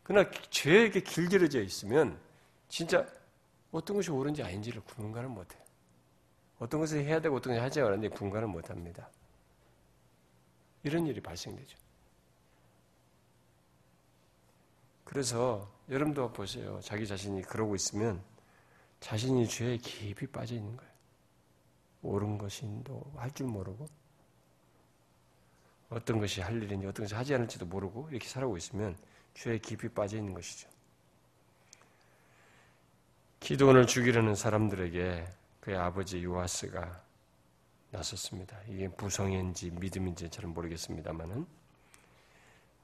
그러나 죄에게 길들여져 있으면 진짜 어떤 것이 옳은지 아닌지를 분간을 못해요. 어떤 것을 해야 되고 어떤 것을 하지 않는데 분간을 못합니다. 이런 일이 발생되죠. 그래서 여러분도 보세요. 자기 자신이 그러고 있으면 자신이 죄에 깊이 빠져 있는 거예요. 옳은 것인도 할 줄 모르고 어떤 것이 할 일인지 어떤 것이 하지 않을지도 모르고 이렇게 살아오고 있으면 죄에 깊이 빠져 있는 것이죠. 기도원을 죽이려는 사람들에게 그의 아버지 요아스가 나섰습니다. 이게 부성인지 믿음인지 잘 모르겠습니다만은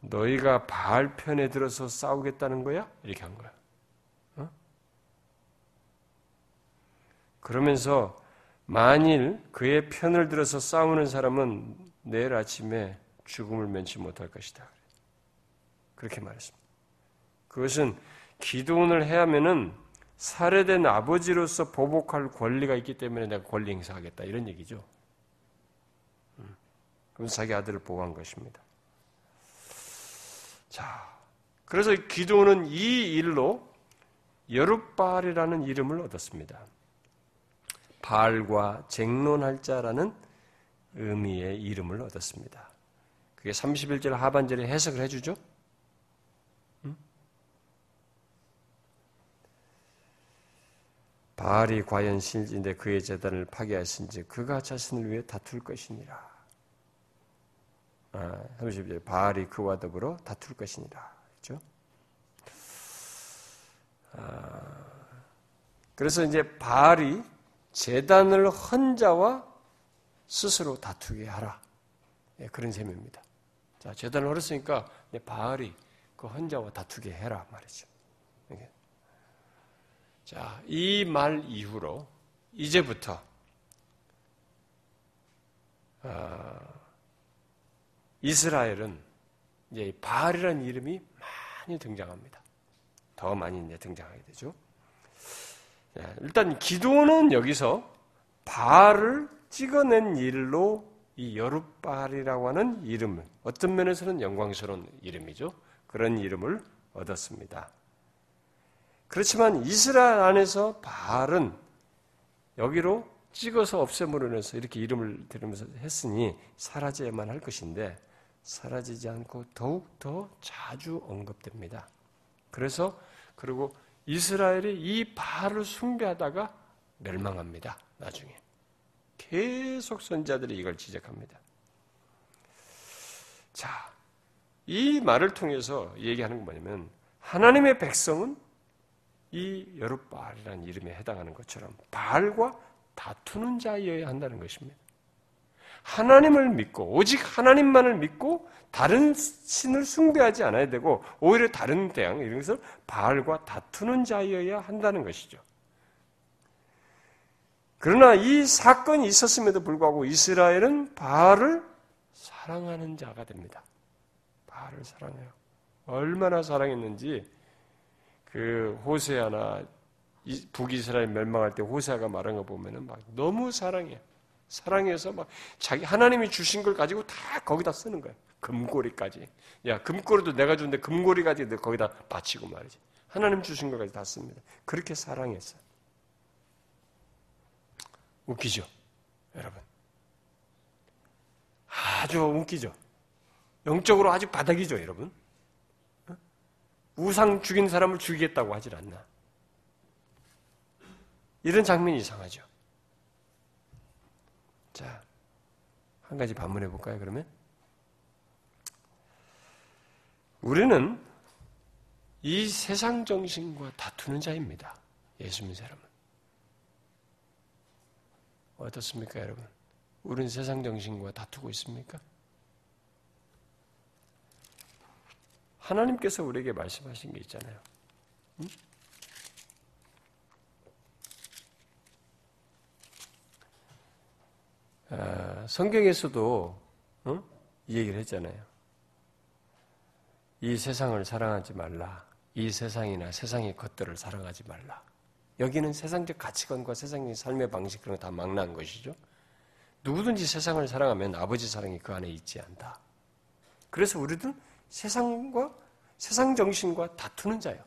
너희가 바알 편에 들어서 싸우겠다는 거야? 이렇게 한 거야. 어? 그러면서 만일 그의 편을 들어서 싸우는 사람은 내일 아침에 죽음을 면치 못할 것이다. 그렇게 말했습니다. 그것은 기도원을 해야 하면은 살해된 아버지로서 보복할 권리가 있기 때문에 내가 권리 행사하겠다 이런 얘기죠. 음. 그럼 자기 아들을 보호한 것입니다. 자, 그래서 기도는 이 일로 여룻발이라는 이름을 얻었습니다. 발과 쟁론할 자라는 의미의 이름을 얻었습니다. 그게 31절 하반절에 해석을 해주죠. 바알이 과연 신인데 그의 재단을 파괴하신지 그가 자신을 위해 다툴 것이니라. 아, 30절 바알이 그와 더불어 다툴 것이니라. 그렇죠? 아, 그래서 이제 바알이 재단을 헌 자와 스스로 다투게 하라. 네, 그런 셈입니다. 자, 재단을 헐었으니까 바알이 그 헌자와 다투게 해라 말이죠. 자, 이 말 이후로 이제부터 어, 이스라엘은 이제 바알이라는 이름이 많이 등장합니다. 더 많이 이제 등장하게 되죠. 일단 기도는 여기서 바알을 찍어낸 일로 이 여룻바알이라고 하는 이름을 어떤 면에서는 영광스러운 이름이죠. 그런 이름을 얻었습니다. 그렇지만 이스라엘 안에서 바알은 여기로 찍어서 없애므로 인해서 이렇게 이름을 들으면서 했으니 사라져야만 할 것인데 사라지지 않고 더욱 더 자주 언급됩니다. 그래서 그리고 이스라엘이 이 바알을 숭배하다가 멸망합니다. 나중에 계속 선자들이 이걸 지적합니다. 자, 이 말을 통해서 얘기하는 건 뭐냐면 하나님의 백성은 이 여룻바알이라는 이름에 해당하는 것처럼 바알과 다투는 자여야 한다는 것입니다. 하나님을 믿고 오직 하나님만을 믿고 다른 신을 숭배하지 않아야 되고 오히려 다른 대항 이런 것을 바알과 다투는 자여야 한다는 것이죠. 그러나 이 사건이 있었음에도 불구하고 이스라엘은 바알을 사랑하는 자가 됩니다. 바알을 사랑해요. 얼마나 사랑했는지 그 호세아나 북이스라엘 멸망할 때 호세아가 말한 거 보면은 막 너무 사랑해. 사랑해서 막 자기 하나님이 주신 걸 가지고 다 거기다 쓰는 거야. 금고리까지. 야, 금고리도 내가 주는데 금고리까지 거기다 바치고 말이지. 하나님 주신 것까지 다 씁니다. 그렇게 사랑했어요. 웃기죠? 여러분. 아주 웃기죠? 영적으로 아주 바닥이죠, 여러분? 우상 죽인 사람을 죽이겠다고 하질 않나. 이런 장면이 이상하죠. 자, 한 가지 반문해 볼까요, 그러면? 우리는 이 세상 정신과 다투는 자입니다. 예수 믿는 사람은. 어떻습니까, 여러분? 우리는 세상 정신과 다투고 있습니까? 하나님께서 우리에게 말씀하신 게 있잖아요. 응? 성경에서도 응? 이 얘기를 했잖아요. 이 세상을 사랑하지 말라. 이 세상이나 세상의 것들을 사랑하지 말라. 여기는 세상적 가치관과 세상의 삶의 방식 그런 거 다 망라한 것이죠. 누구든지 세상을 사랑하면 아버지 사랑이 그 안에 있지 않다. 그래서 우리도 세상과 세상 정신과 다투는 자요.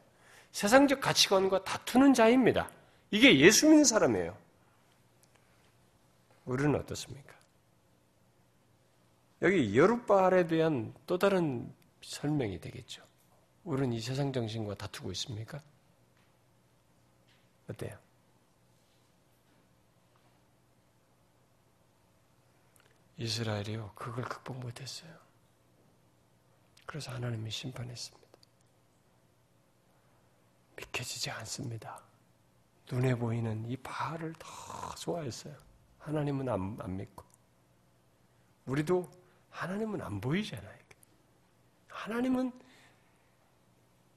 세상적 가치관과 다투는 자입니다. 이게 예수 믿는 사람이에요. 우리는 어떻습니까? 여기 여룻바알에 대한 또 다른 설명이 되겠죠. 우리는 이 세상 정신과 다투고 있습니까? 어때요? 이스라엘이요, 그걸 극복 못했어요. 그래서 하나님이 심판했습니다. 믿겨지지 않습니다. 눈에 보이는 이 바알을 더 좋아했어요. 하나님은 안, 안 믿고. 우리도 하나님은 안 보이잖아요. 하나님은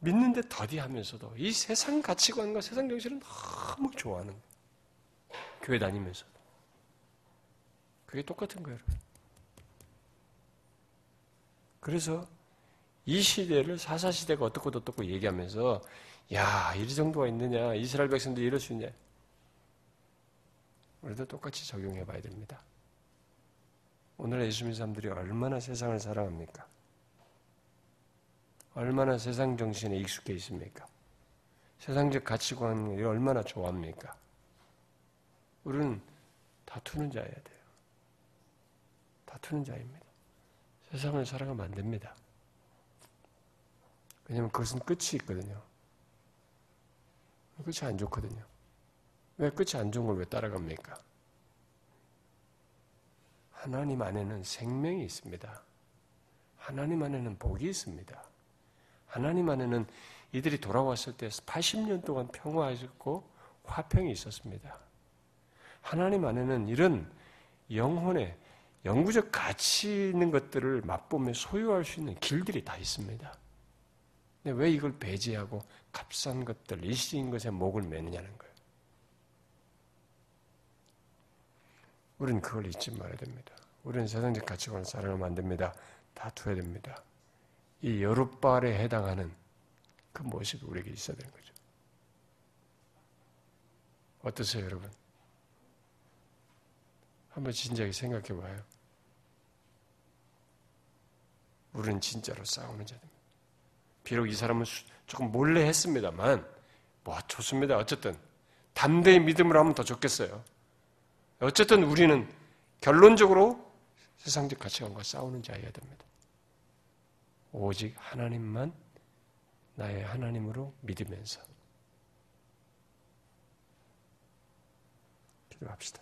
믿는데 더디하면서도 이 세상 가치관과 세상 정신을 너무 좋아하는. 교회 다니면서도. 그게 똑같은 거예요. 그래서 이 시대를 사사시대가 어떻고 어떻고 얘기하면서 야, 이 정도가 있느냐? 이스라엘 백성들이 이럴 수 있냐? 우리도 똑같이 적용해 봐야 됩니다. 오늘 예수님 사람들이 얼마나 세상을 사랑합니까? 얼마나 세상 정신에 익숙해 있습니까? 세상적 가치관을 얼마나 좋아합니까? 우리는 다투는 자여야 돼요. 다투는 자입니다. 세상을 살아가면 안 됩니다. 왜냐하면 그것은 끝이 있거든요. 끝이 안 좋거든요. 왜 끝이 안 좋은 걸 왜 따라갑니까? 하나님 안에는 생명이 있습니다. 하나님 안에는 복이 있습니다. 하나님 안에는 이들이 돌아왔을 때 80년 동안 평화하셨고 화평이 있었습니다. 하나님 안에는 이런 영혼의 영구적 가치 있는 것들을 맛보며 소유할 수 있는 길들이 다 있습니다. 근데 왜 이걸 배제하고 값싼 것들, 일시적인 것에 목을 매느냐는 거예요. 우리는 그걸 잊지 말아야 됩니다. 우리는 세상적 가치관을 사랑하면 안 됩니다. 다투어야 됩니다. 이 여룻발에 해당하는 그 모습이 우리에게 있어야 되는 거죠. 어떠세요, 여러분? 한번 진지하게 생각해 봐요. 우리는 진짜로 싸우는 자입니다. 비록 이 사람은 조금 몰래 했습니다만, 뭐, 좋습니다. 어쨌든, 담대히 믿음을 하면 더 좋겠어요. 어쨌든 우리는 결론적으로 세상적 가치관과 싸우는 자여야 됩니다. 오직 하나님만 나의 하나님으로 믿으면서 기도합시다.